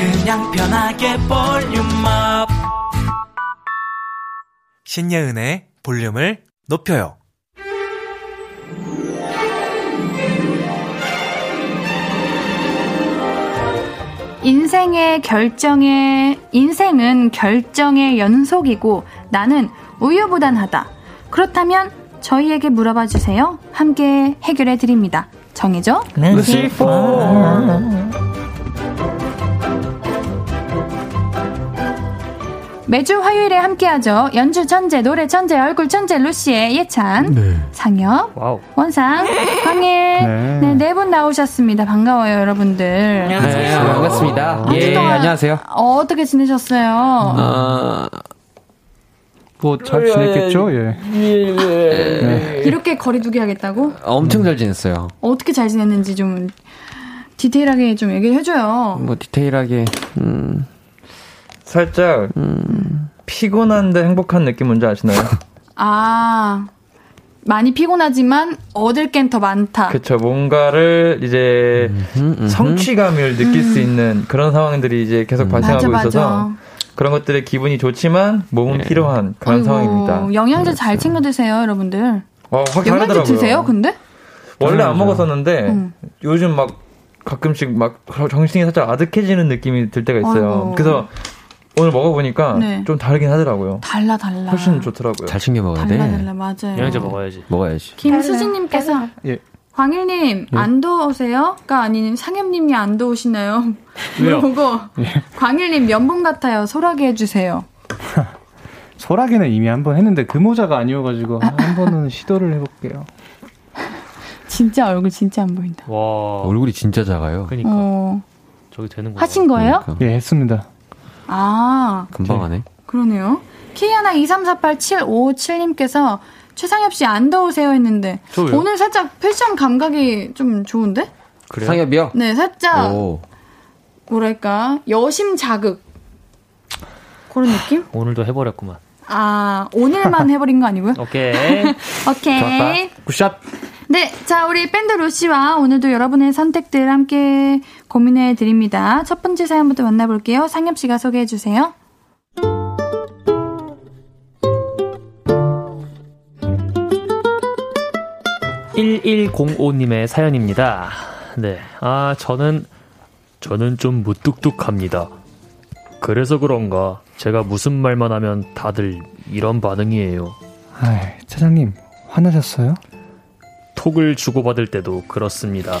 그냥 편하게 볼륨업. 신예은의 볼륨을 높여요. 인생의 결정의, 인생은 결정의 연속이고 나는 우유부단하다. 그렇다면 저희에게 물어봐 주세요. 함께 해결해 드립니다. 정해줘. 매주 화요일에 함께하죠. 연주 천재, 노래 천재, 얼굴 천재 루시의 예찬, 네. 상엽, wow. 원상, 광일, 네. 네, 네분 나오셨습니다. 반가워요, 여러분들. 네, 반갑습니다. 한주 예, 안녕하세요. 어 떻게 지내셨어요? 어, 뭐잘 지냈겠죠? 예. 이렇게 거리두기 하겠다고? 엄청 잘 지냈어요. 어떻게 잘 지냈는지 좀 디테일하게 좀 얘기를 해줘요. 뭐 디테일하게, 음, 살짝 피곤한데 행복한 느낌 뭔지 아시나요? 아, 많이 피곤하지만 얻을 겐더 많다. 그쵸 뭔가를 이제 성취감을 느낄 수 있는 그런 상황들이 이제 계속 발생하고 음. 맞아, 있어서 맞아. 그런 것들의 기분이 좋지만 몸은 피로한 그런 아이고, 상황입니다. 영양제 잘 챙겨 드세요, 여러분들. 어, 확 영양제 다르더라고요. 드세요, 근데? 원래 안 먹었었는데 음. 요즘 막 가끔씩 막 정신이 살짝 아득해지는 느낌이 들 때가 있어요. 아이고. 그래서 오늘 먹어보니까 네. 좀 다르긴 하더라고요. 달라, 달라. 훨씬 좋더라고요. 잘 챙겨 먹어야 달라, 돼. 달라, 맞아요. 영양제 먹어야지. 먹어야지. 김수진님께서 예. 광일님 안 더우세요?가 아닌 상엽님이 안 더우시나요? 물어보고 광일님 면봉 같아요. 소라게 해주세요. 소라기는 이미 한 번 했는데 그 모자가 아니어가지고 한 번은 시도를 해볼게요. 진짜 얼굴 진짜 안 보인다. 와. 얼굴이 진짜 작아요. 그니까. 어, 저기 되는구나. 하신 거예요? 그러니까. 예, 했습니다. 아, 금방 하네. 그러네요. K하나 2348757님께서 최상엽 씨 안 더우세요 했는데 저 왜요? 오늘 살짝 패션 감각이 좀 좋은데? 그래요? 상엽이요? 네, 살짝 오. 뭐랄까 여심 자극 그런 느낌? 오늘도 해버렸구만. 아 오늘만 해버린 거 아니고요? 오케이. 오케이. 굿샷. 네, 자 우리 밴드 루시와 오늘도 여러분의 선택들 함께 고민해 드립니다. 첫 번째 사연부터 만나볼게요. 상엽 씨가 소개해 주세요. 1105님의 사연입니다. 네. 아, 저는, 저는 좀 무뚝뚝합니다. 그래서 그런가, 제가 무슨 말만 하면 다들 이런 반응이에요. 아, 차장님 화나셨어요? 톡을 주고받을 때도 그렇습니다.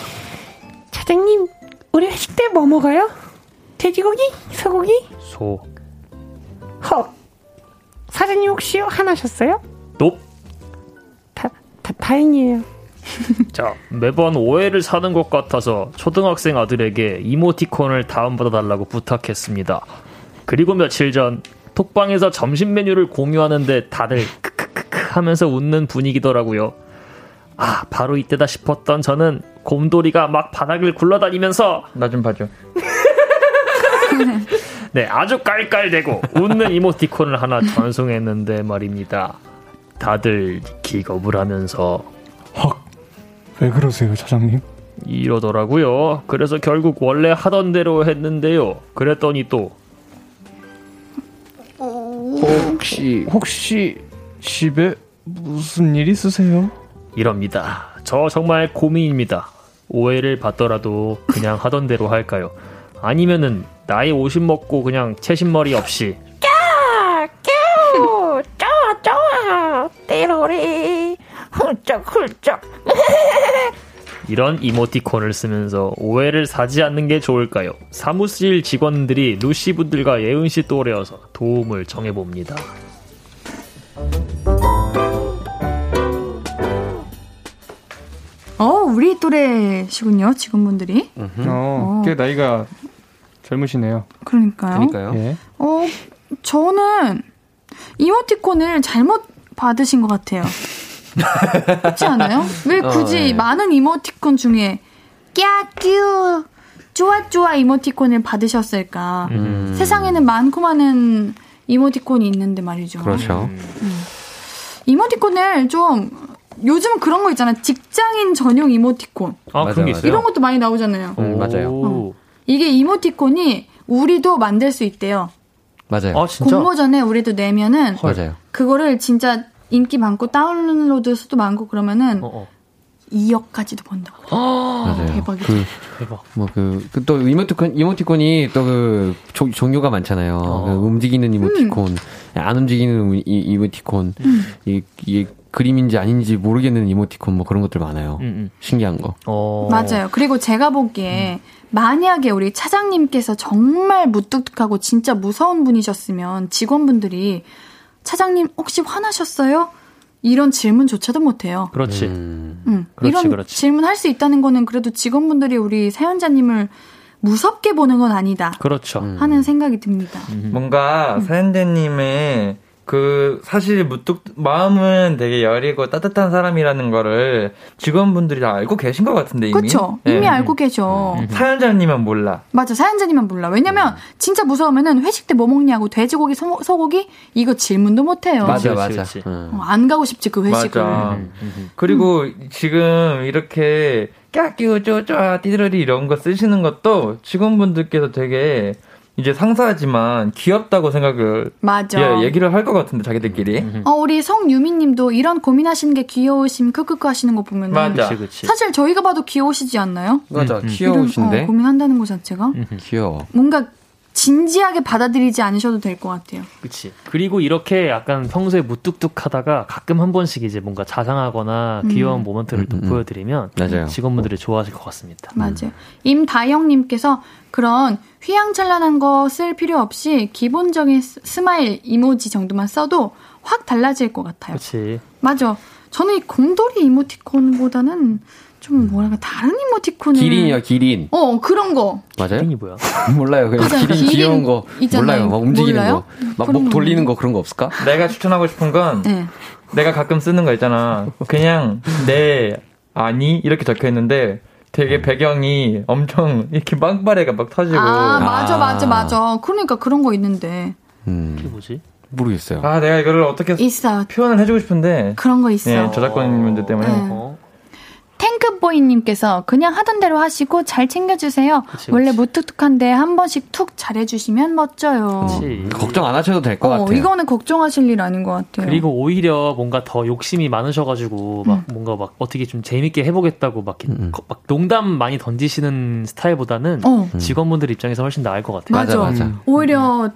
사장님, 우리 회식 때 뭐 먹어요? 돼지고기? 소고기? 소, 헉. 사장님 혹시 화나셨어요? 높, 다, 다, 다행이에요. 자, 매번 오해를 사는 것 같아서 초등학생 아들에게 이모티콘을 다운받아 달라고 부탁했습니다. 그리고 며칠 전 톡방에서 점심 메뉴를 공유하는데 다들 크크크크 하면서 웃는 분위기더라고요. 아, 바로 이때다 싶었던 저는 곰돌이가 막 바닥을 굴러다니면서 나 좀 봐줘. 네, 아주 깔깔대고 웃는 이모티콘을 하나 전송했는데 말입니다. 다들 기겁을 하면서 헉, 왜 그러세요, 차장님? 이러더라고요. 그래서 결국 원래 하던 대로 했는데요. 그랬더니 또 혹시 혹시 집에 무슨 일 있으세요? 이럽니다. 저 정말 고민입니다. 오해를 받더라도 그냥 하던 대로 할까요? 아니면은 나이 50 먹고 그냥 채신머리 없이 좋아, 좋아, 띠로리, 훌쩍, 훌쩍. 이런 이모티콘을 쓰면서 오해를 사지 않는 게 좋을까요? 사무실 직원들이 루시 분들과 예은 씨 또래여서 도움을 정해 봅니다. 어, 우리 또래시군요, 직원분들이. 어, 꽤 나이가 젊으시네요. 그러니까요. 그러니까요. 예. 어, 저는 이모티콘을 잘못 받으신 것 같아요. 그렇지 않아요? 왜 굳이 어, 예. 많은 이모티콘 중에 깨끼 좋아 좋아 이모티콘을 받으셨을까? 음. 세상에는 많고 많은 이모티콘이 있는데 말이죠. 그렇죠. 이모티콘을 좀 요즘 그런 거 있잖아. 직장인 전용 이모티콘. 아, 맞아, 그런 게. 있어요? 이런 것도 많이 나오잖아요. 음, 맞아요. 오. 이게 이모티콘이 우리도 만들 수 있대요. 맞아요. 아, 진짜? 공모 전에 우리도 내면은 맞아요. 그거를 진짜 인기 많고 다운로드 수도 많고 그러면은 어, 어. 2억까지도 번다고. 맞아요. 대박이다. 그, 대박. 뭐 그, 그 또 이모티콘, 이모티콘이 또 그 종류가 많잖아요. 어. 그 움직이는 이모티콘, 안 움직이는 이, 이모티콘, 이, 이 그림인지 아닌지 모르겠는 이모티콘 뭐 그런 것들 많아요. 음, 음. 신기한 거. 어. 맞아요. 그리고 제가 보기에 만약에 우리 차장님께서 정말 무뚝뚝하고 진짜 무서운 분이셨으면 직원분들이 차장님 혹시 화나셨어요? 이런 질문조차도 못해요. 그렇지. 음. 음, 그렇지, 이런 그렇지. 질문 할 수 있다는 거는 그래도 직원분들이 우리 사연자님을 무섭게 보는 건 아니다 그렇죠. 음. 하는 생각이 듭니다. 뭔가 사연자님의 그 사실 무뚝 마음은 되게 여리고 따뜻한 사람이라는 거를 직원분들이 다 알고 계신 것 같은데 이미. 그렇죠. 이미 예. 알고 계셔. 사연자님은 몰라. 맞아. 사연자님만 몰라. 왜냐면 진짜 무서우면은 회식 때 뭐 먹냐고 돼지고기, 소, 소고기 이거 질문도 못 해요. 맞아, 그치, 맞아. 그치. 음. 어, 안 가고 싶지 그 회식을. 맞아. 음, 그리고 지금 이렇게 까끼우 쪼쪼 띠드러리 이런 거 쓰시는 것도 직원분들께서 되게 이제 상사지만 귀엽다고 생각을 맞아. 예, 얘기를 할 것 같은데 자기들끼리. 어, 우리 성유미님도 이런 고민하시는 게 귀여우심 크크크 하시는 거 보면은 맞아. 그치, 그치. 사실 저희가 봐도 귀여우시지 않나요? 맞아. 음, 음. 귀여우신데? 이런, 어, 고민한다는 거 자체가 귀여워. 뭔가 진지하게 받아들이지 않으셔도 될 것 같아요. 그치. 그리고 이렇게 약간 평소에 무뚝뚝하다가 가끔 한 번씩 이제 뭔가 자상하거나 귀여운 moment를 또 음, 음. 보여드리면 맞아요. 직원분들이 좋아하실 것 같습니다. 맞아요. 임다영님께서 그런 휘황찬란한 거 쓸 필요 없이 기본적인 s- smile emoji 정도만 써도 확 달라질 것 같아요. 그치. 맞아. 저는 이 곰돌이 이모티콘보다는 좀 뭐랄까 다른 이모티콘을 기린이요, 기린. 어 그런 거 맞아요? 이 뭐야? 몰라요. 그냥 맞아요. 기린, 기린 귀여운 거. 있잖아요. 몰라요. 막 움직이는 몰라요? 거. 막목거 돌리는 거 그런 거 없을까? 내가 추천하고 싶은 건 네. 내가 가끔 쓰는 거 있잖아. 그냥 네 아니 이렇게 적혀 있는데 되게 배경이 엄청 이렇게 빵빠레가 막 터지고 아 맞아 아. 맞아 맞아. 그러니까 그런 거 있는데 이게 음, 뭐지? 모르겠어요. 아 내가 이거를 어떻게 있어 표현을 해주고 싶은데 그런 거 있어. 예, 저작권 문제 때문에 네. 어? 탱크보이님께서 그냥 하던 대로 하시고 잘 챙겨주세요. 그치, 원래. 무뚝뚝한데 한 번씩 툭 잘해주시면 멋져요. 그치. 걱정 안 하셔도 될것 어, 같아요. 이거는 걱정하실 일 아닌 것 같아요. 그리고 오히려 뭔가 더 욕심이 많으셔가지고 막 뭔가 막 어떻게 좀 재밌게 해보겠다고 막, 음. 거- 막 농담 많이 던지시는 스타일보다는 어, 직원분들 입장에서 훨씬 나을 것 같아요. 맞아, 맞아. 맞아. 오히려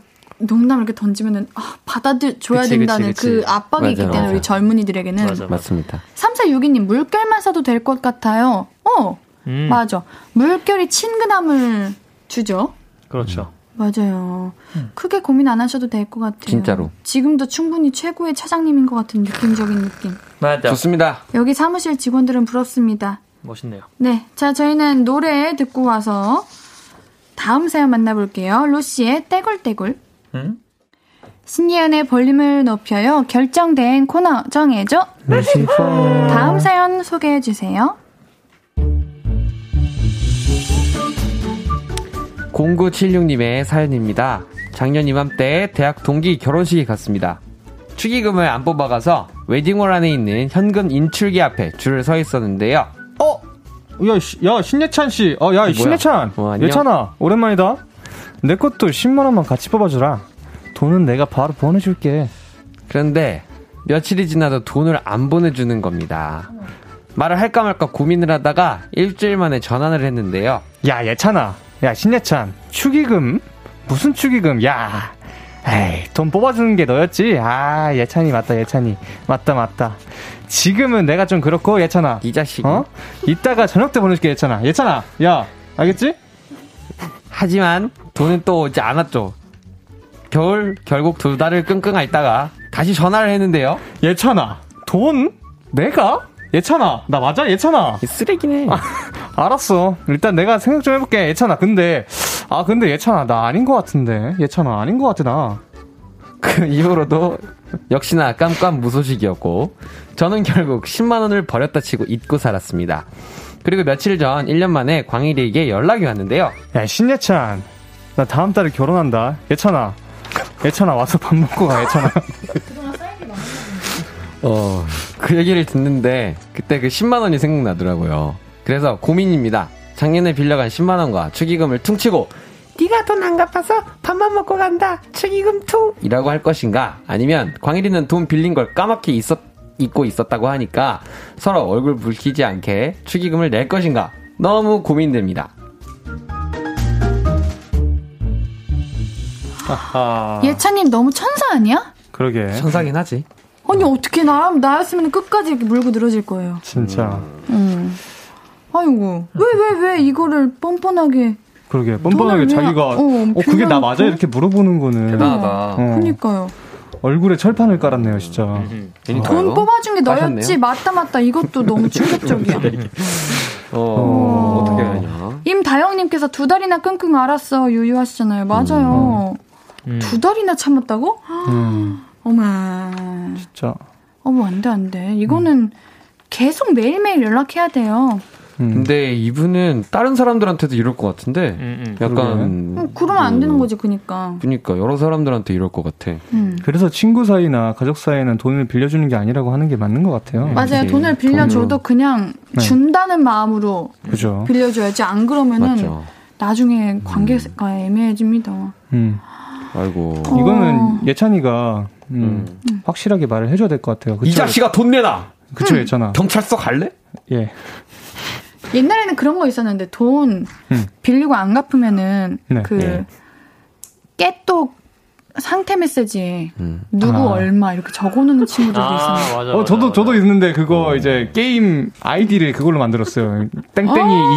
농담 이렇게 던지면은 아, 받아줘야 그치, 된다는 그치, 그치. 그 압박이 있기 맞아, 때문에 맞아. 우리 젊은이들에게는 맞아. 맞습니다. 3462님 물결만 써도 될 것 같아요. 어, 음, 맞아. 물결이 친근함을 주죠. 그렇죠. 맞아요. 크게 고민 안 하셔도 될 것 같아요. 진짜로. 지금도 충분히 최고의 차장님인 것 같은 느낌적인 느낌. 맞아. 좋습니다. 여기 사무실 직원들은 부럽습니다. 멋있네요. 네. 자, 저희는 노래 듣고 와서 다음 사연 만나볼게요. 로시의 떼굴떼굴. 응? 신예은의 볼륨을 높여요. 결정된 코너 정해줘. 다음 사연 소개해 주세요. 0976님의 사연입니다. 작년 이맘때 대학 동기 결혼식에 갔습니다. 축의금을 안 뽑아가서 웨딩홀 안에 있는 현금 인출기 앞에 줄을 서 있었는데요. 어? 야, 시- 야 신예찬 씨. 어, 야, 뭐야? 신예찬. 어. 예찬아, 오랜만이다. 내 것도 10만 원만 같이 뽑아주라. 돈은 내가 바로 보내줄게. 그런데 며칠이 지나도 돈을 안 보내주는 겁니다. 말을 할까 말까 고민을 하다가 일주일 만에 전화를 했는데요. 야, 예찬아. 야, 신예찬. 축의금? 무슨 축의금? 야. 에이, 돈 뽑아주는 게 너였지? 아, 예찬이 맞다, 예찬이. 맞다, 맞다. 지금은 내가 좀 그렇고, 예찬아. 이 자식. 어? 이따가 저녁 때 보내줄게, 예찬아. 예찬아, 야, 알겠지? 하지만 돈은 또 오지 않았죠. 겨울 결국 두 달을 끙끙 앓다가 다시 전화를 했는데요. 예찬아, 돈? 내가? 예찬아, 나 맞아, 예찬아. 이 쓰레기네. 알았어. 일단 내가 생각 좀 해볼게, 예찬아. 근데, 아, 근데 예찬아, 나 아닌 것 같은데. 예찬아, 아닌 것 같아, 나. 그 이후로도 역시나 깜깜 무소식이었고 저는 결국 10만 원을 버렸다 치고 잊고 살았습니다. 그리고 며칠 전 1년 만에 광일이에게 연락이 왔는데요. 야, 신예찬. 나 다음 달에 결혼한다. 예찬아. 예찬아, 와서 밥 먹고 가, 예찬아. 어, 그 얘기를 듣는데 그때 그 10만 원이 생각나더라고요. 그래서 고민입니다. 작년에 빌려간 10만 원과 축의금을 퉁치고 네가 돈 안 갚아서 밥만 먹고 간다. 축의금 퉁. 이라고 할 것인가 아니면 광일이는 돈 빌린 걸 까맣게 있었, 잊고 있었다고 하니까 서로 얼굴 붉히지 않게 축의금을 낼 것인가 너무 고민됩니다. 아하. 예찬님 너무 천사 아니야? 그러게. 천사긴 하지. 아니 어떻게 나 나였으면 끝까지 이렇게 물고 늘어질 거예요. 진짜. 음. 아이고 왜 왜 왜 이거를 뻔뻔하게 그러게. 뻔뻔하게 자기가, 어, 어, 그게 나? 맞아? 이렇게 물어보는 거는. 대단하다. 어. 그러니까요. 얼굴에 철판을 깔았네요, 진짜. 음. 돈? 뽑아준 게 너였지 까셨네요. 맞다 맞다 이것도 너무 충격적이야. 어, 어 떻게 하냐. 임다영님께서 두 달이나 끙끙 앓았어 유유하시잖아요. 맞아요. 두 달이나 참았다고? 음, 어머, 진짜. 어머 안 돼 안 돼. 이거는 계속 매일매일 연락해야 돼요. 음. 근데 이분은 다른 사람들한테도 이럴 것 같은데 음, 음. 약간 음, 그러면 안 되는 거지 그니까. 그러니까 여러 사람들한테 이럴 것 같아. 음. 그래서 친구 사이나 가족 사이에는 돈을 빌려주는 게 아니라고 하는 게 맞는 것 같아요. 맞아요. 그치. 돈을 빌려줘도 그냥 네. 준다는 마음으로 그죠. 빌려줘야지. 안 그러면은 맞죠. 나중에 관계가 애매해집니다. 음. 아이고. 어. 이거는 예찬이가 음, 음. 확실하게 말을 해줘야 될 것 같아요. 그쵸? 이 자식아 돈 내놔. 그쵸, 예찬아. 경찰서 갈래? 예. 옛날에는 그런 거 있었는데 돈 음. 빌리고 안 갚으면은 네. 그 예. 깨똑 상태 메시지에 음. 누구 아. 얼마 이렇게 적어놓는 친구들도 아, 있었는데. 맞아. 어, 맞아, 저도, 맞아. 저도 있는데 그거 이제 게임 아이디를 그걸로 만들었어요. 땡땡이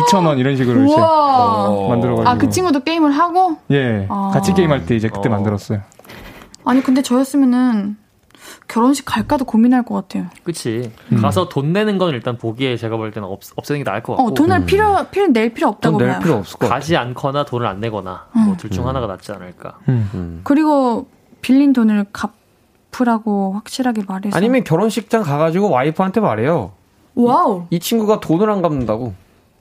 2,000원 이런 식으로 이제 우와. 만들어가지고. 아그 친구도 게임을 하고? 예. 아. 같이 게임할 때 이제 그때 어. 만들었어요. 아니 근데 저였으면은 결혼식 갈까도 고민할 것 같아요. 그치. 음. 가서 돈 내는 건 일단 보기에 제가 볼 때는 없, 없애는 게 나을 것 같고. 어 돈을 필요 필요 낼 필요 없다고 돈낼 봐요. 필요 없을 것 같아. 가지 않거나 돈을 안 내거나 뭐둘 중 하나가 낫지 않을까. 음. 음. 그리고 빌린 돈을 갚으라고 확실하게 말해서. 아니면 결혼식장 가가지고 와이프한테 말해요. wow. 이 친구가 돈을 안 갚는다고.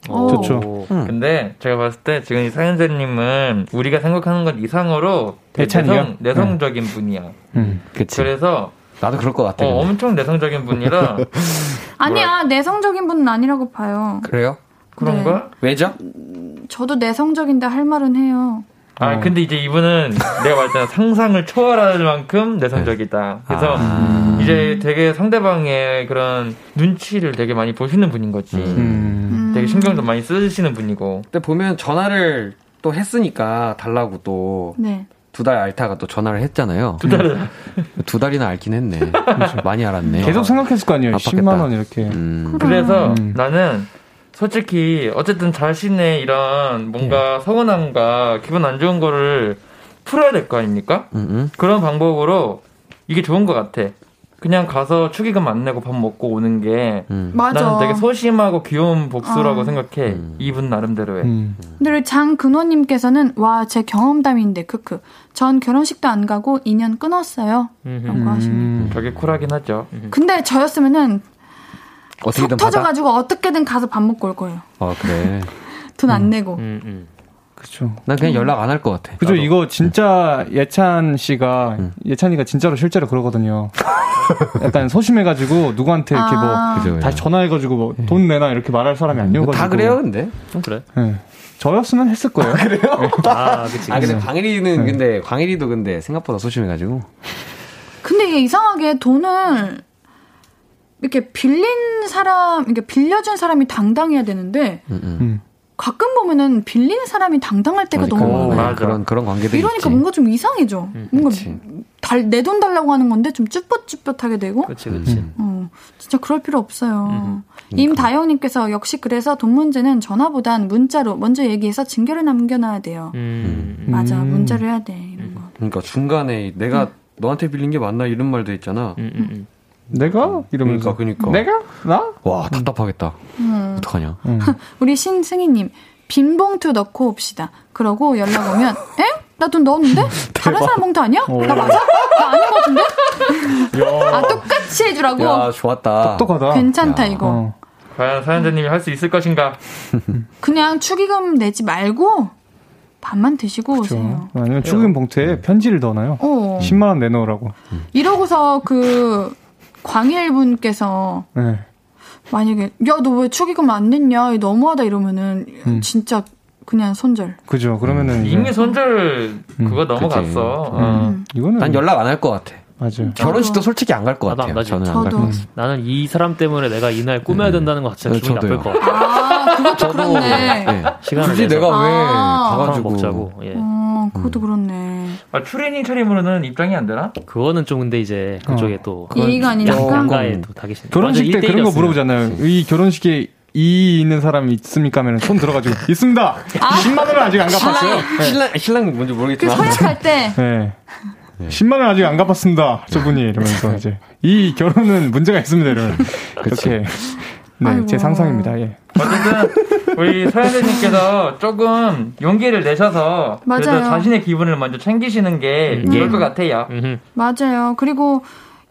어. 좋죠. 음. 근데 제가 봤을 때 지금 이 사연자님은 우리가 생각하는 것 이상으로 되게? 내성, 내성적인 분이야. 음. 그치. 그래서 나도 그럴 것 같아. 어. 엄청 내성적인 분이라 아니야 내성적인 분은 아니라고 봐요. 그래요? 그런가? 왜죠? 저도 내성적인데 할 말은 해요. 아 어. 근데 이제 이분은 내가 봤을 때는 상상을 초월할 만큼 내성적이다. 그래서 아. 이제 되게 상대방의 그런 눈치를 되게 많이 보시는 분인 거지. 음. 음. 되게 신경도 많이 쓰시는 분이고. 근데 보면 전화를 또 했으니까 달라고 또 네. 두 달 앓다가 또 전화를 했잖아요. 두 달을 두 달이나 앓긴 했네. 많이 알았네. 계속 생각했을 거 아니에요. 아팠겠다. 10만 원 이렇게. 음. 그래서 음. 나는 솔직히 어쨌든 자신의 이런 뭔가 서운함과 기분 안 좋은 거를 풀어야 될 거 아닙니까? 음, 음. 그런 방법으로 이게 좋은 것 같아. 그냥 가서 축의금 안 내고 밥 먹고 오는 게 음. 맞아. 나는 되게 소심하고 귀여운 복수라고 어. 생각해. 음. 이분 나름대로의. 음. 근데 장근호님께서는 와 제 경험담인데 크크. 전 결혼식도 안 가고 2년 끊었어요. 라고 하시네요. 음. 되게 쿨하긴 하죠. 근데 저였으면은 속 어떻게든 받아. 터져가지고 어떻게든 가서 밥 먹고 올 거예요. 아 그래. 돈 안 내고. 음, 음. 그쵸. 난 그냥 연락 안 할 것 같아. 그죠. 이거 진짜 예찬 씨가, 음. 예찬이가 진짜로 실제로 그러거든요. 약간 소심해가지고 누구한테 이렇게 아. 뭐, 그죠, 그죠. 다시 전화해가지고 뭐 돈 내놔 이렇게 말할 사람이 아니어가지고. 다 그래요, 근데. 좀 그래. 예. 저였으면 했을 거예요. 아, 그치. 아 근데. 광일이는 근데 광일이도 근데 생각보다 소심해가지고. 근데 이게 이상하게 돈을 이렇게 빌린 사람, 이렇게 빌려준 사람이 당당해야 되는데 음, 음. 음. 가끔 보면은 빌린 사람이 당당할 때가 그러니까 너무 많아요. 맞아. 그런 그런 관계도 이러니까 있지. 뭔가 좀 이상해져. 뭔가 그치. 내돈 달라고 하는 건데 좀 쭈뼛쭈뼛하게 되고. 그치, 그치. 어, 진짜 그럴 필요 없어요. 그러니까. 임다영님께서 역시 그래서 돈 문제는 전화보단 문자로 먼저 얘기해서 징계를 남겨놔야 돼요. 음. 맞아, 음. 문자를 해야 돼. 이런 거. 그러니까 중간에 내가 너한테 빌린 게 맞나 이런 말도 있잖아. 음, 음, 음. 내가? 이러면서. 그러니까, 그러니까. 내가? 나? 와 답답하겠다. 음. 어떡하냐. 음. 우리 신승희님 빈 봉투 넣고 옵시다. 그러고 연락 오면 에? 나 돈 넣었는데? 다른 사람 봉투 아니야? 나 맞아? 나 아닌 것 같은데? 아 똑같이 해주라고? 야 좋았다. 똑똑하다. 괜찮다 야. 이거. 어. 과연 사연자님이 할 수 있을 것인가? 그냥 축의금 내지 말고 밥만 드시고 오세요. 그렇죠. 아니면 축의금 봉투에 편지를 넣어놔요. 어. 10만 원 내놓으라고. 이러고서 그 광일분께서 네. 만약에 야 너 왜 축의금 안 냈냐 너무하다 이러면은 음. 진짜 그냥 손절. 그죠. 그러면은 이제 이미 손절 그거 그치. 넘어갔어. 어. 음. 이거는 난 연락 안 할 것 같아. 맞아요. 결혼식도 솔직히 안 갈 것 같아요. 저는 안갈 저도. 것 같아요. 나는 이 사람 때문에 내가 이날 꾸며야 된다는 거 자체가 네, 기분이. 나쁠 것 같아. 아 그것도 그렇네. 네. 굳이 내가 왜 아. 가가지고 먹자고. 예. 어 그것도 그렇네. 아, 추리닝 차림으로는 입장이 안 되나? 그거는 좀 근데 이제 그쪽에 또 예의가 아니니까. 양가에 또 다 계신. 결혼식 때 그런 거 물어보잖아요. 이 결혼식에 이 있는 사람이 있습니까? 하면 손 들어가지고 있습니다. 10만 원을 아직 안 갚았어요. 신랑 신랑 뭔지 그 모르겠지만 서약할 때 네. 10만 원 아직 안 갚았습니다. 저분이 이러면서 이제 이 결혼은 문제가 있습니다. 이러면 그렇게 네, 아이고. 제 상상입니다. 예. 어쨌든 우리 서현대님께서 조금 용기를 내셔서 그래도 맞아요. 자신의 기분을 먼저 챙기시는 게 음. 좋을 것 같아요. 음흠. 맞아요. 그리고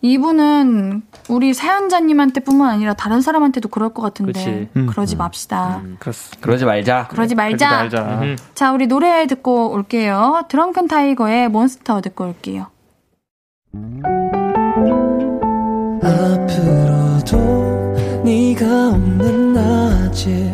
이분은 우리 사연자님한테뿐만 아니라 다른 사람한테도 그럴 것 같은데. 음. 그러지 맙시다. 그렇습니다. 그러지 말자. 그러지 그러지 말자. 말자. 음흠. 자, 우리 노래 듣고 올게요. 드렁큰 타이거의 몬스터 듣고 올게요. 앞으로도 네가 없는 낮에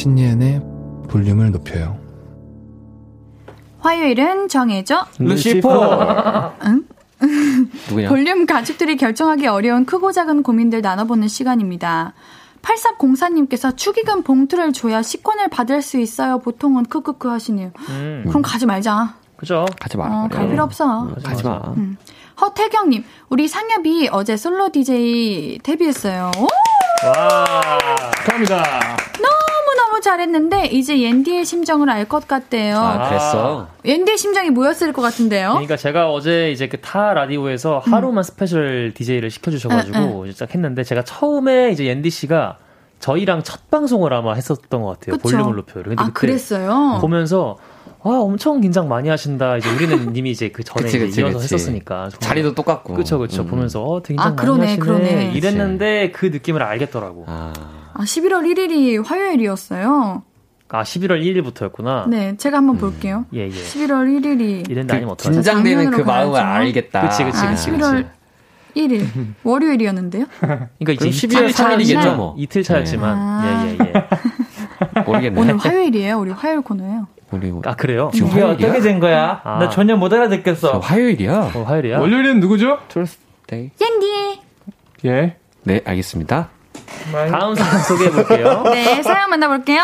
신예은의 볼륨을 높여요 화요일은 정해져. 루시퍼. 응? 누구냐? 볼륨 가족들이 결정하기 어려운 크고 작은 고민들 나눠보는 시간입니다. 8304님께서 축의금 봉투를 줘야 식권을 받을 수 있어요. 보통은 크크크 하시네요. 음. 그럼 가지 말자. 그죠? 가지 어, 마라. 갈 필요 없어. 가지 마. 음. 허태경님, 우리 상엽이 어제 솔로 DJ 데뷔했어요. 오! 와. 감사합니다. 너무 너무 잘했는데, 이제 옌디의 심정을 알 것 같대요. 아, 그랬어. 옌디의 심정이 뭐였을 것 같은데요? 그러니까 제가 어제 이제 그 타 라디오에서 하루만 special DJ를 시켜주셔가지고 응, 딱 했는데 제가 처음에 이제 옌디 씨가 저희랑 첫 방송을 아마 했었던 것 같아요. 그쵸? 볼륨을 높여요. 근데 아, 그때 그랬어요? 보면서 아 엄청 긴장 많이 하신다. 이제 우리는 이미 이제 그 전에 그치, 그치, 이어서 그치. 했었으니까 정말 자리도 똑같고. 그쵸 그쵸 음. 보면서 어 되게 긴장 아, 그러네, 많이 하시네 그러네. 이랬는데 그 느낌을 알겠더라고. 아, 아, 아, 11월 1일이 화요일이었어요. 11월 1일부터였구나. 네, 제가 한번 볼게요. 예 예. 11월 1일이. 이랬는데 아니면 어떡하지? 긴장되는 그 마음을 가야죠. 알겠다. 그치, 그치, 아, 그치. 11월 1일. 월요일이었는데요? 그러니까 이제 그럼 이틀 12월 차이겠죠 3일이겠죠, 뭐. 이틀 차였지만 아. 예 예, 예. 모르겠네. 오늘 화요일이에요. 우리 화요일 코너예요. 우리 아 그래요? 지금 이게 화요일이야? 어떻게 된 거야? 아. 나 전혀 못 알아듣겠어. 화요일이야. 어, 화요일이야? 월요일엔 누구죠? Tuesday. 옌디! 예. 네, 알겠습니다. 다음 사연 소개해 볼게요. 네, 사연 만나볼게요.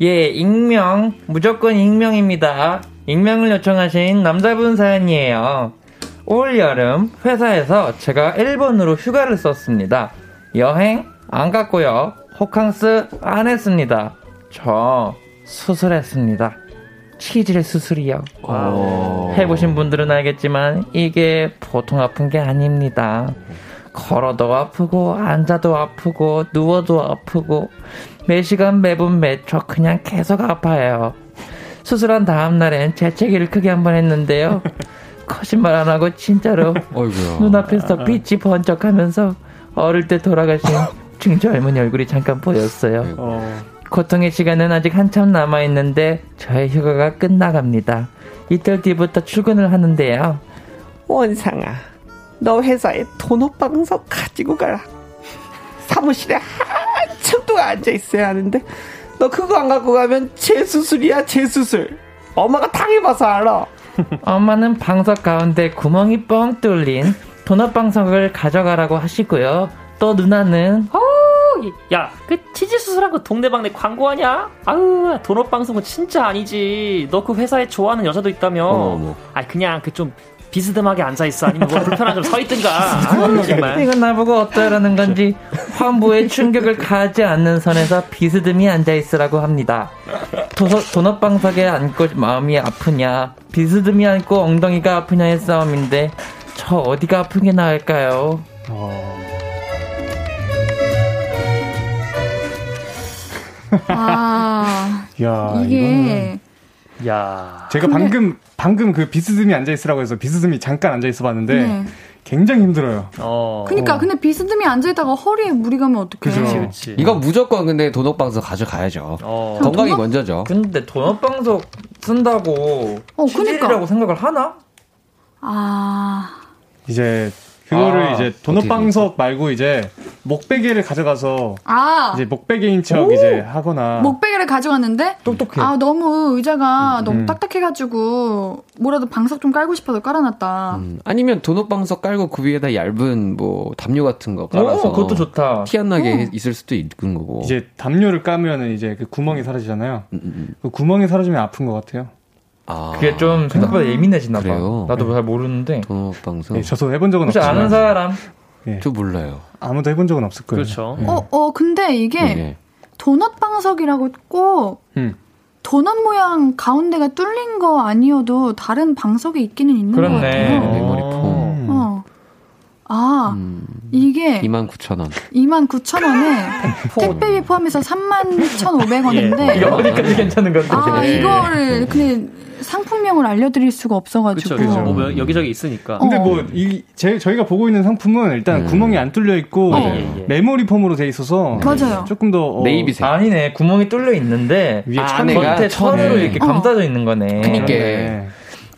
예, 익명. 무조건 익명입니다. 익명을 요청하신 남자분 사연이에요. 올 여름 회사에서 제가 일본으로 휴가를 썼습니다. 여행 안 갔고요. 호캉스 안 했습니다. 저 수술했습니다. 치질 수술이요. 해보신 분들은 알겠지만 이게 보통 아픈 게 아닙니다. 걸어도 아프고 앉아도 아프고 누워도 아프고 매 시간 매분 매초 그냥 계속 아파요. 수술한 다음 날엔 재채기를 크게 한 번 했는데요. 거짓말 안 하고 진짜로. 눈앞에서 빛이 번쩍하면서 어릴 때 돌아가신 중절머니 얼굴이 잠깐 보였어요. 어. 고통의 시간은 아직 한참 남아 있는데 저의 휴가가 끝나갑니다. 이틀 뒤부터 출근을 하는데요. 원상아, 너 회사에 돈오방석 가지고 가라. 사무실에 한참 동안 앉아 있어야 하는데 너 그거 안 갖고 가면 재수술이야 재수술. 엄마가 당해봐서 알아. 엄마는 방석 가운데 구멍이 뻥 뚫린 도넛 방석을 가져가라고 하시고요. 또 누나는 야, 그 치질 수술한 거 동네방네 광고하냐? 아유, 돈업 방송은 진짜 아니지. 너 그 회사에 좋아하는 여자도 있다며. 어머. 아, 그냥 그좀 비스듬하게 앉아 있어. 아니면 뭐 불편한 좀서 있든가. 정말. 이건 나보고 어떠라는 건지 환부에 충격을 가하지 않는 선에서 비스듬히 앉아 있으라고 합니다. 도서, 도넛 방석에 앉고 마음이 아프냐, 비스듬히 앉고 엉덩이가 아프냐의 싸움인데 저 어디가 아픈 게 나을까요? 아, 야, 이거는 이게 야. 제가 방금 방금 그 비스듬히 앉아 있으라고 해서 비스듬히 잠깐 앉아 있어 봤는데 네. 굉장히 힘들어요. 어. 그니까 근데 비스듬히 앉아 있다가 허리에 무리 가면 어떡해. 그치. 이거 무조건 근데 도넛 방석 가져가야죠. 어. 건강이 도넛? 먼저죠. 근데 도넛 방석 쓴다고 어, 그니까. 생각을 하나? 아, 이제 그거를 아, 이제 도넛방석 말고 이제 목베개를 가져가서 아, 이제 목베개인 척 이제 하거나 목베개를 가져갔는데 똑똑해. 아 너무 의자가 너무 음. 딱딱해가지고 뭐라도 방석 좀 깔고 싶어서 깔아놨다. 음, 아니면 도넛방석 깔고 그 위에다 얇은 뭐 담요 같은 거 깔아서 오, 그것도 좋다. 티 안 나게 해- 있을 수도 있는 거고. 이제 담요를 까면은 이제 그 구멍이 사라지잖아요. 음, 음, 음. 그 구멍이 사라지면 아픈 것 같아요. 아, 그게 좀 생각보다 예민해지나 봐. 그래요? 나도 잘 모르는데. 도넛방석. 네, 저도 해본 적은 혹시 아는 사람? 저 몰라요. 아무도 해본 적은 없을 거예요. 그렇죠. 어, 어, 근데 이게 네. 도넛 방석이라고 꼭 음. 도넛 모양 가운데가 뚫린 거 아니어도 다른 방석이 있기는 있는 것 그렇네. 같아요. 어. 아, 음, 이게 29,000원. 29,000원에 택배비 포함해서 31,500원인데 예. 이거 어디까지 괜찮은 건데? 아, 네. 이거를 근데 상품명을 알려드릴 수가 없어가지고. 그쵸, 그쵸. 뭐 여기저기 있으니까. 근데 어. 뭐이제 저희가 보고 있는 상품은 일단 음. 구멍이 안 뚫려 있고 어. 예, 예. 메모리 폼으로 돼 있어서 맞아요. 조금 더 어, 네이비색. 아니네. 구멍이 뚫려 있는데 위에 아, 천 겉에 천으로 천에. 이렇게 어. 감싸져 있는 거네. 그니까. 네.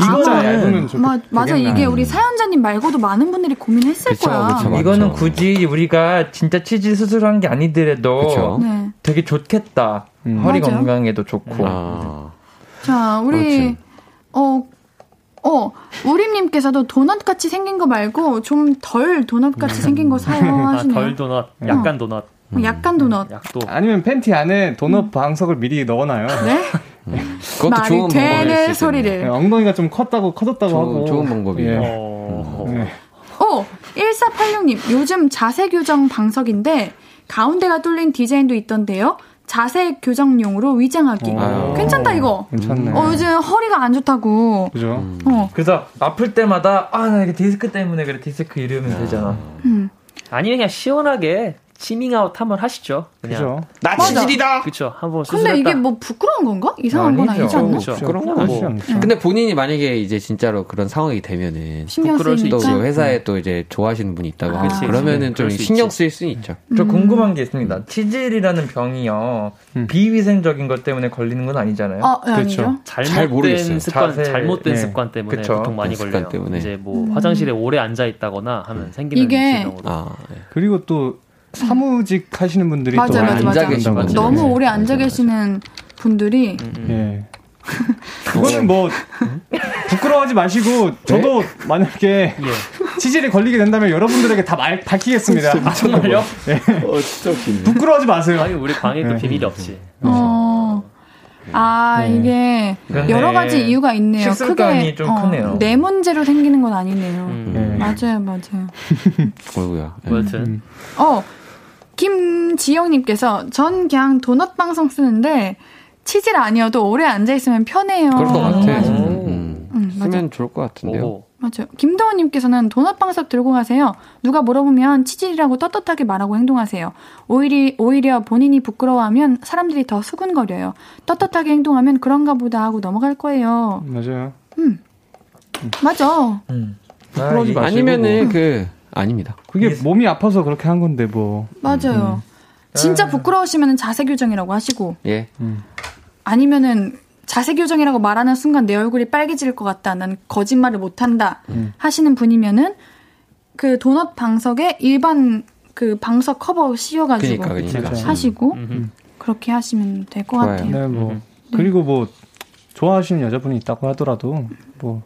이거는- 진짜 얇으면 좋 마, 맞아 이게 우리 사연자님 말고도 많은 분들이 고민했을 그쵸, 거야. 그쵸. 이거는 굳이 우리가 진짜 치질 수술한 게 아니더라도. 네. 되게 좋겠다. 음. 허리 맞아요. 건강에도 좋고. 아, 자, 우리 그렇지. 어. 어, 우림님께서도 도넛 같이 생긴 거 말고 좀 덜 도넛 같이 생긴 거 사요 아, 하시네요. 덜 도넛, 약간 도넛, 어, 약간 도넛. 약도. 아니면 팬티 안에 도넛 방석을 미리 넣어놔요. 네? 그것도 말이 좋은 되는. 소리를. 네, 엉덩이가 좀 컸다고 커졌다고 좋은- 하고 좋은 방법이에요. 예. 어, 네. 어, 1486님, 요즘 자세 교정 방석인데 가운데가 뚫린 디자인도 있던데요. 자세 교정용으로 위장하기. 아유. 괜찮다 이거. 괜찮네. 어, 요즘 허리가 안 좋다고. 그죠? 어, 그래서 아플 때마다 아 나 이게 디스크 때문에 그래 디스크 이러면 되잖아. 음. 아니면 그냥 시원하게 치밍아웃 한번 하시죠. 그냥. 나. 치질이다. 그쵸. 한번 근데. 이게 뭐 부끄러운 건가? 이상한 건 아니죠. 아니지 않나? 그쵸. 그런 건 뭐. 근데 본인이 만약에 이제 진짜로 그런 상황이 되면은 신경 부끄러울 수. 그 회사에 또 이제 좋아하시는 분이 있다고 아. 그치, 그러면은 좀 신경. 쓰일 수는 있죠. 저 음. 궁금한 게 있습니다. 치질이라는 병이요 음. 비위생적인 것 때문에 걸리는 건 아니잖아요. 어, 네, 그렇죠. 잘못된 모르겠어요. 습관, 자세, 잘못된 네. 습관 때문에 그쵸. 보통 많이 습관 걸려요. 때문에. 이제 뭐 음. 화장실에 오래 앉아 있다거나 하면 생기는 이게- 질병으로. 아, 예. 그리고 또 사무직 하시는 분들이 맞아요, 또. 앉아 맞아요. 계신다고. 너무 네. 오래 앉아 맞아, 계시는 분들이 음, 음. 예. 그거는 뭐 부끄러워하지 마시고 저도 만약에 치질이 걸리게 된다면 여러분들에게 다 말, 밝히겠습니다. 아, 정말요? 네. 어, 진짜 웃기네. 부끄러워하지 마세요. 아니 우리 방에 또 네. 비밀이 없지. 어. 아, 네. 이게 여러 가지 이유가 있네요. 크게 좀 어, 크네요. 내 문제로 생기는 건 아니네요. 음. 네. 맞아요, 맞아요. 어이구야. 뭐 여튼 어, 김지영님께서 전 그냥 도넛 방송 쓰는데 치질 아니어도 오래 앉아 있으면 편해요. 그럴 것 같아. 맞아요. 음, 음, 맞아. 쓰면 좋을 것 같은데요. 맞아요. 김도훈님께서는 도넛 방석 들고 가세요. 누가 물어보면 치질이라고 떳떳하게 말하고 행동하세요. 오히려, 오히려 본인이 부끄러워하면 사람들이 더 수군거려요. 떳떳하게 행동하면 그런가 보다 하고 넘어갈 거예요. 맞아요. 맞아. 음. 부끄러워하지 아, 마시고. 아니면은 그 아닙니다. 그게 몸이 아파서 그렇게 한 건데 뭐. 맞아요. 진짜 부끄러우시면 자세 교정이라고 하시고 예. 아니면은 자세 교정이라고 말하는 순간 내 얼굴이 빨개질 것 같다. 난 거짓말을 못 한다. 하시는 분이면은 그 도넛 방석에 일반 그 방석 커버 씌워 가지고 그러니까 그러니까. 하시고 음흠. 그렇게 하시면 될 것. 같아요. 네, 뭐. 그리고 뭐, 좋아하시는 여자분이 있다고 하더라도, 뭐,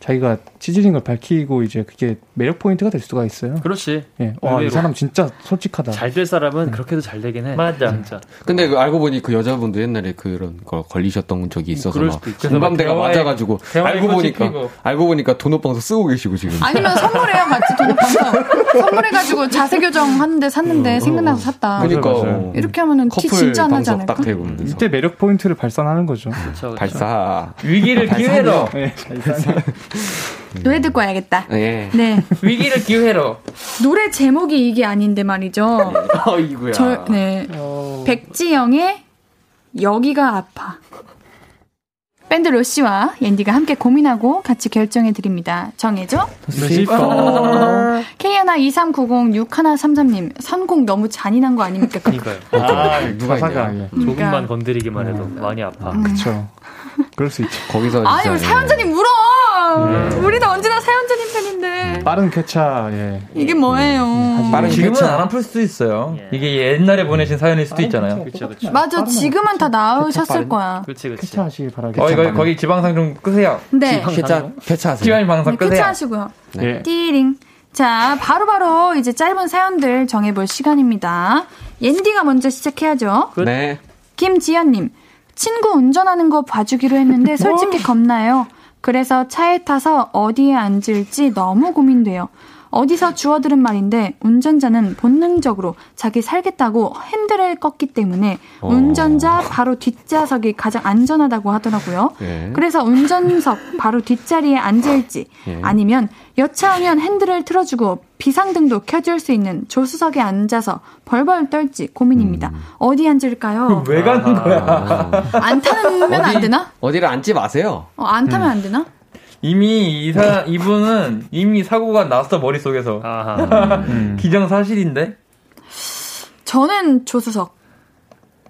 자기가 치질인 걸 밝히고 이제 그게 매력 포인트가 될 수가 있어요. 그렇지. 예. 와, 이 의외로. 사람 진짜 솔직하다. 잘 될 사람은 그렇게도 잘 되긴 해. 맞아. 진짜. 근데 그 알고 보니 그 여자분도 옛날에 그런 거 걸리셨던 적이 있어서 그럴 막. 공감대가 맞아 가지고 대화에 알고 보니까 피고. 알고 보니까 돈오방석 쓰고 계시고 지금. 아니면 선물해요 같이 도넛 방석 선물해 가지고 자세 교정 하는데 샀는데 생각나서 샀다. 그러니까 맞아요, 맞아요. 어, 이렇게 하면은 티 진짜 안 나지 않을까? 딱 되고 그래서. 이때 매력 포인트를 발산하는 거죠. 그렇죠. 그렇죠. 발사. 위기를 기회로. 예. 노래 듣고 와야겠다. 예. 네 위기를 기회로. 노래 제목이 이게 아닌데 말이죠. 어이구야. 저, 네. 백지영의 여기가 아파. 밴드 로시와 옌디가 함께 고민하고 같이 결정해 드립니다. 정해줘. 케이아나 23906133님 선곡 너무 잔인한 거 아닙니까? 그러니까요. 아, 누가. 예. 조금만 건드리기만 해도 많이 아파. 그쵸. 그럴 수 있죠. 거기서 아니 진짜, 우리 예. 사연자님 울어. 우리도 언제나 사연자님 편인데 빠른 쾌차, 예. 이게 뭐예요? 빠른 지금은 쾌차. 안 아플 수도 있어요. 예. 이게 옛날에 보내신 사연일 수도 있잖아요. 그렇죠, 그렇죠. 맞아 지금은 다 나으셨을 거야. 그렇지, 그렇지. 쾌차 하시길 바라겠습니다. 어, 이거 거기 지방상 좀 끄세요. 네. 쾌차 쾌차하세요. 지방 방송 네, 끄세요. 쾌차하시고요. 예. 띠링. 자, 바로 바로 이제 짧은 사연들 정해볼 시간입니다. 옌디가 먼저 시작해야죠. 네. 김지연님, 친구 운전하는 거 봐주기로 했는데 솔직히 겁나요. 그래서 차에 타서 어디에 앉을지 너무 고민돼요. 어디서 주워들은 말인데 운전자는 본능적으로 자기 살겠다고 핸들을 껐기 때문에 어. 운전자 바로 뒷좌석이 가장 안전하다고 하더라고요. 예. 그래서 운전석 바로 뒷자리에 앉을지 예. 아니면 여차하면 핸들을 틀어주고 비상등도 켜줄 수 있는 조수석에 앉아서 벌벌 떨지 고민입니다. 음. 어디 앉을까요? 왜 가는 거야? 안 타면 안 되나? 어디를 앉지 마세요. 어, 안 타면 안 되나? 이미 이사 이분은 이미 사고가 났어 머릿속에서. 아하. 음. 기정사실인데 저는 조수석.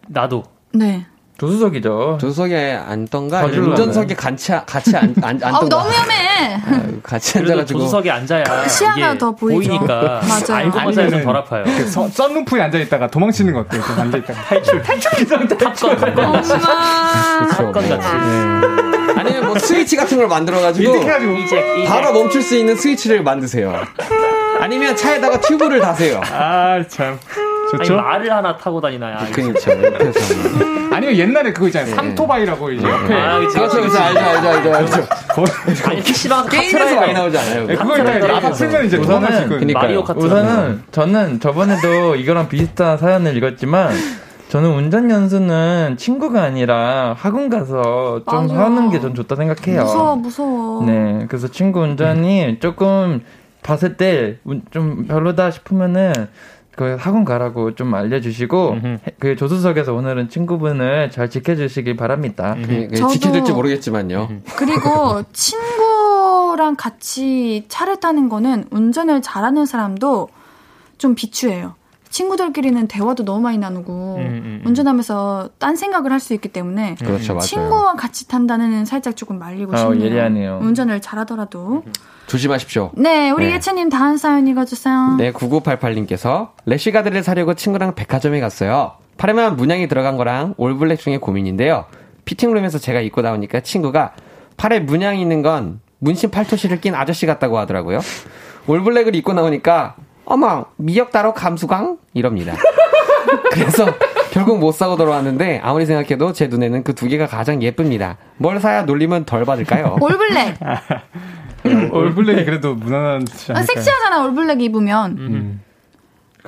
나도. 네. 조수석이죠. 조수석에 앉던가 운전석에 같이 같이 앉, 앉, 앉던가. 너무 위험해. 아유, 같이 앉아가지고 조수석에 앉아야 시야가 이게 더 보이죠. 보이니까 맞아요. 알고만 살면 덜 아파요. 그 선- 썬루프에 앉아 있다가 도망치는 거 어때요? 그 앉아 있다가. 탈출. 탈출. 탑건, 탑건 같이. 탑건 뭐. 같이. 아니면 뭐 스위치 같은 걸 만들어가지고 이렇게 이제, 이제. 바로 멈출 수 있는 스위치를 만드세요. 아니면 차에다가 튜브를 다세요. 아, 참. 아니, 좋죠? 말을 하나 타고 다니나요? 그렇죠. 옆에서. 아니면 옛날에 그거 있잖아요. 예. 삼토바이라고 이제 옆에. 아, 그치, 그렇죠. 그렇죠. 알죠, 알죠, 알죠, 알죠. 아니, PC방 게임에서 많이 나오지 않아요? 예, 그거 있잖아요. 앞에 풀면 이제 우선은 도망갈 수 있거든요. 그니까요. 마리오 카트. 우선은 저는 저번에도 이거랑 비슷한 사연을 읽었지만 저는 운전 연수는 친구가 아니라 학원 가서 좀 맞아. 하는 게 전 좋다 생각해요. 무서워 무서워. 네, 그래서 친구 운전이 조금 봤을 때 좀 별로다 싶으면은 그 학원 가라고 좀 알려주시고 음흠. 그 조수석에서 오늘은 친구분을 잘 지켜주시기 바랍니다. 그, 그 저도- 지켜질지 모르겠지만요. 그리고 친구랑 같이 차를 타는 거는 운전을 잘하는 사람도 좀 비추해요. 친구들끼리는 대화도 너무 많이 나누고 음, 음, 음. 운전하면서 딴 생각을 할 수 있기 때문에 그렇죠, 맞아요. 친구와 같이 탄다는 살짝 조금 말리고 아, 싶네요. 예리하네요. 운전을 잘하더라도. 조심하십시오. 네, 우리 네. 예찬님 다음 사연 읽어주세요. 네, 9988님께서 래쉬가드를 사려고 친구랑 백화점에 갔어요. 파렴한 문양이 들어간 거랑 올블랙 중에 고민인데요. 피팅룸에서 제가 입고 나오니까 친구가 팔에 문양이 있는 건 문신 팔토시를 낀 아저씨 같다고 하더라고요. 올블랙을 입고 나오니까 어머 미역 따로 감수광 이럽니다. 그래서 결국 못 사고 돌아왔는데 아무리 생각해도 제 눈에는 그 두 개가 가장 예쁩니다. 뭘 사야 놀림은 덜 받을까요? 올블랙. 올블랙이 그래도 무난하지 아? 섹시하잖아 올블랙 입으면. 음.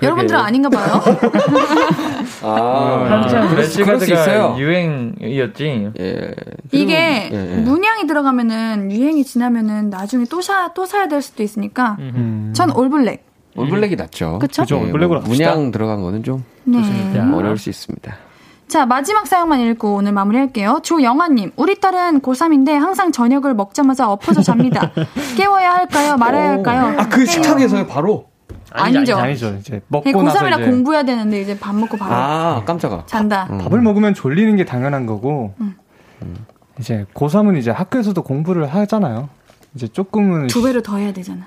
여러분들은 아닌가 봐요. 아, 한참. 레시가드가 유행이었지. 예. 이게 예, 예. 문양이 들어가면은 유행이 지나면은 나중에 또 사 또 사야 될 수도 있으니까 음. 전 올블랙. 올블랙이 낫죠. 예, 올블랙으로 뭐 합시다. 문양 들어간 거는 좀 네. 어려울 수 있습니다. 자, 마지막 사연만 읽고 오늘 마무리할게요. 조영아님, 우리 딸은 고3인데 항상 저녁을 먹자마자 엎어져 잡니다. 깨워야 할까요? 말아야 할까요? 아, 그 식탁에서요, 바로? 아니죠. 아니죠. 이제 먹고 네, 나서 고3이라 이제 공부해야 되는데 이제 밥 먹고 바로 아, 깜짝아. 잔다. 음. 밥을 먹으면 졸리는 게 당연한 거고 이제 고3은 이제 학교에서도 공부를 하잖아요. 이제 조금은 두 배로 더 해야 되잖아.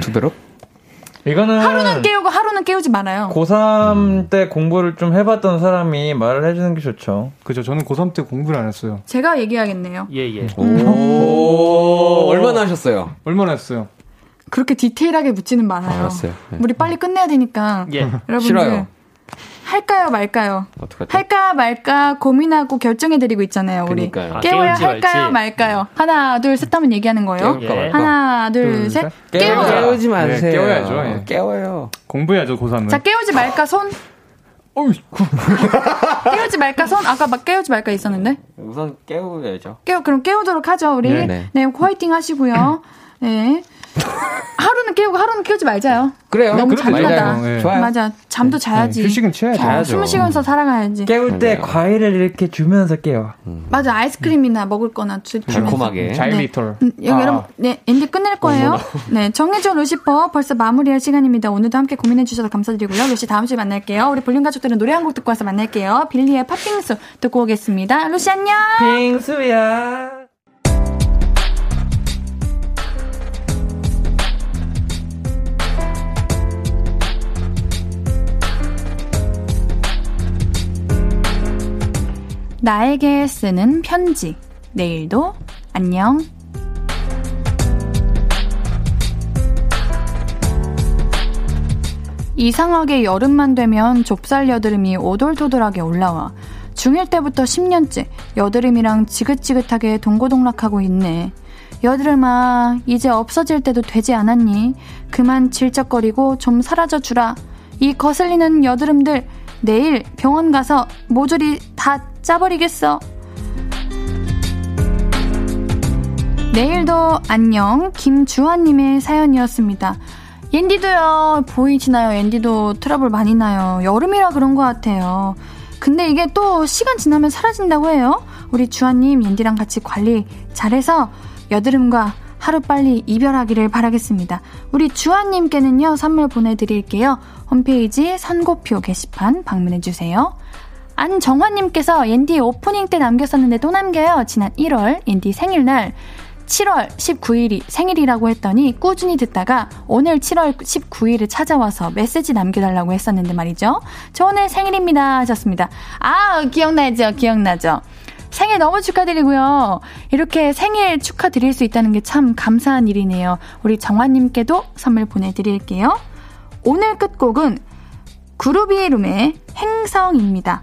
두 배로? 이거는 하루는 깨우고 하루는 깨우지 말아요. 고3 때 공부를 좀 해봤던 사람이 말을 해주는 게 좋죠. 그죠. 저는 고3 때 공부를 안 했어요. 제가 얘기하겠네요. 예, 예. 오, 얼마나 하셨어요? 얼마나 했어요? 그렇게 디테일하게 묻지는 말아요. 알았어요. 네. 우리 빨리 끝내야 되니까. 예. 여러분들 싫어요. 할까요, 말까요? 어떡하죠? 할까 말까 고민하고 결정해드리고 있잖아요, 우리. 그러니까요. 아, 깨워야 깨울지 할까요, 말지. 말까요? 하나, 둘, 셋 하면 얘기하는 거예요. 예. 하나, 둘, 둘, 셋. 깨워요. 깨우지 마세요. 네, 깨워야죠, 예. 깨워요. 공부해야죠, 고3은. 자, 깨우지 말까, 손. 깨우지 말까, 손. 아까 막 깨우지 말까 있었는데. 우선 깨워야죠. 깨우, 그럼 깨우도록 하죠, 우리. 네, 네, 네. 화이팅 하시고요. 네. 하루는 깨우고 하루는 깨우지 말자요. 그래요. 너무 잔인하다. 되죠. 예. 좋아요. 맞아. 잠도 자야지. 네, 휴식은 취해야죠. 어, 자야죠. 숨을 쉬면서 살아가야지. 깨울 때 맞아요. 과일을 이렇게 주면서 깨워. 맞아. 아이스크림이나 먹을 거나 주, 주면서. 달콤하게. 자일리톨. 음, 여기 아. 여러분, 네, 엔디 끝낼 거예요. 네, 정해줘 루시퍼 벌써 마무리할 시간입니다. 오늘도 함께 고민해 주셔서 감사드리고요. 루시 다음 주에 만날게요. 우리 볼륨 가족들은 노래 한 곡 듣고 와서 만날게요. 빌리의 팥빙수 듣고 오겠습니다. 루시 안녕! 빙수야. 나에게 쓰는 편지. 내일도 안녕. 이상하게 여름만 되면 좁쌀 여드름이 오돌토돌하게 올라와. 중1 때부터 10년째 여드름이랑 지긋지긋하게 동고동락하고 있네. 여드름아, 이제 없어질 때도 되지 않았니? 그만 질적거리고 좀 사라져 주라. 이 거슬리는 여드름들 내일 병원 가서 모조리 다 짜버리겠어. 내일도 안녕 김주환님의 사연이었습니다. 옌디도요 보이시나요? 옌디도 트러블 많이 나요. 여름이라 그런 것 같아요. 근데 이게 또 시간 지나면 사라진다고 해요. 우리 주환님 옌디랑 같이 관리 잘해서 여드름과 하루빨리 이별하기를 바라겠습니다. 우리 주환님께는요 선물 보내드릴게요. 홈페이지 선고표 게시판 방문해주세요. 안정환님께서 옌디 오프닝 때 남겼었는데 또 남겨요. 지난 1월 옌디 생일날 7월 19일이 생일이라고 했더니 꾸준히 듣다가 오늘 7월 19일을 찾아와서 메시지 남겨달라고 했었는데 말이죠. 저 오늘 생일입니다 하셨습니다. 아 기억나죠 기억나죠. 생일 너무 축하드리고요. 이렇게 생일 축하드릴 수 있다는 게 참 감사한 일이네요. 우리 정환님께도 선물 보내드릴게요. 오늘 끝곡은 그루비rum의 행성입니다.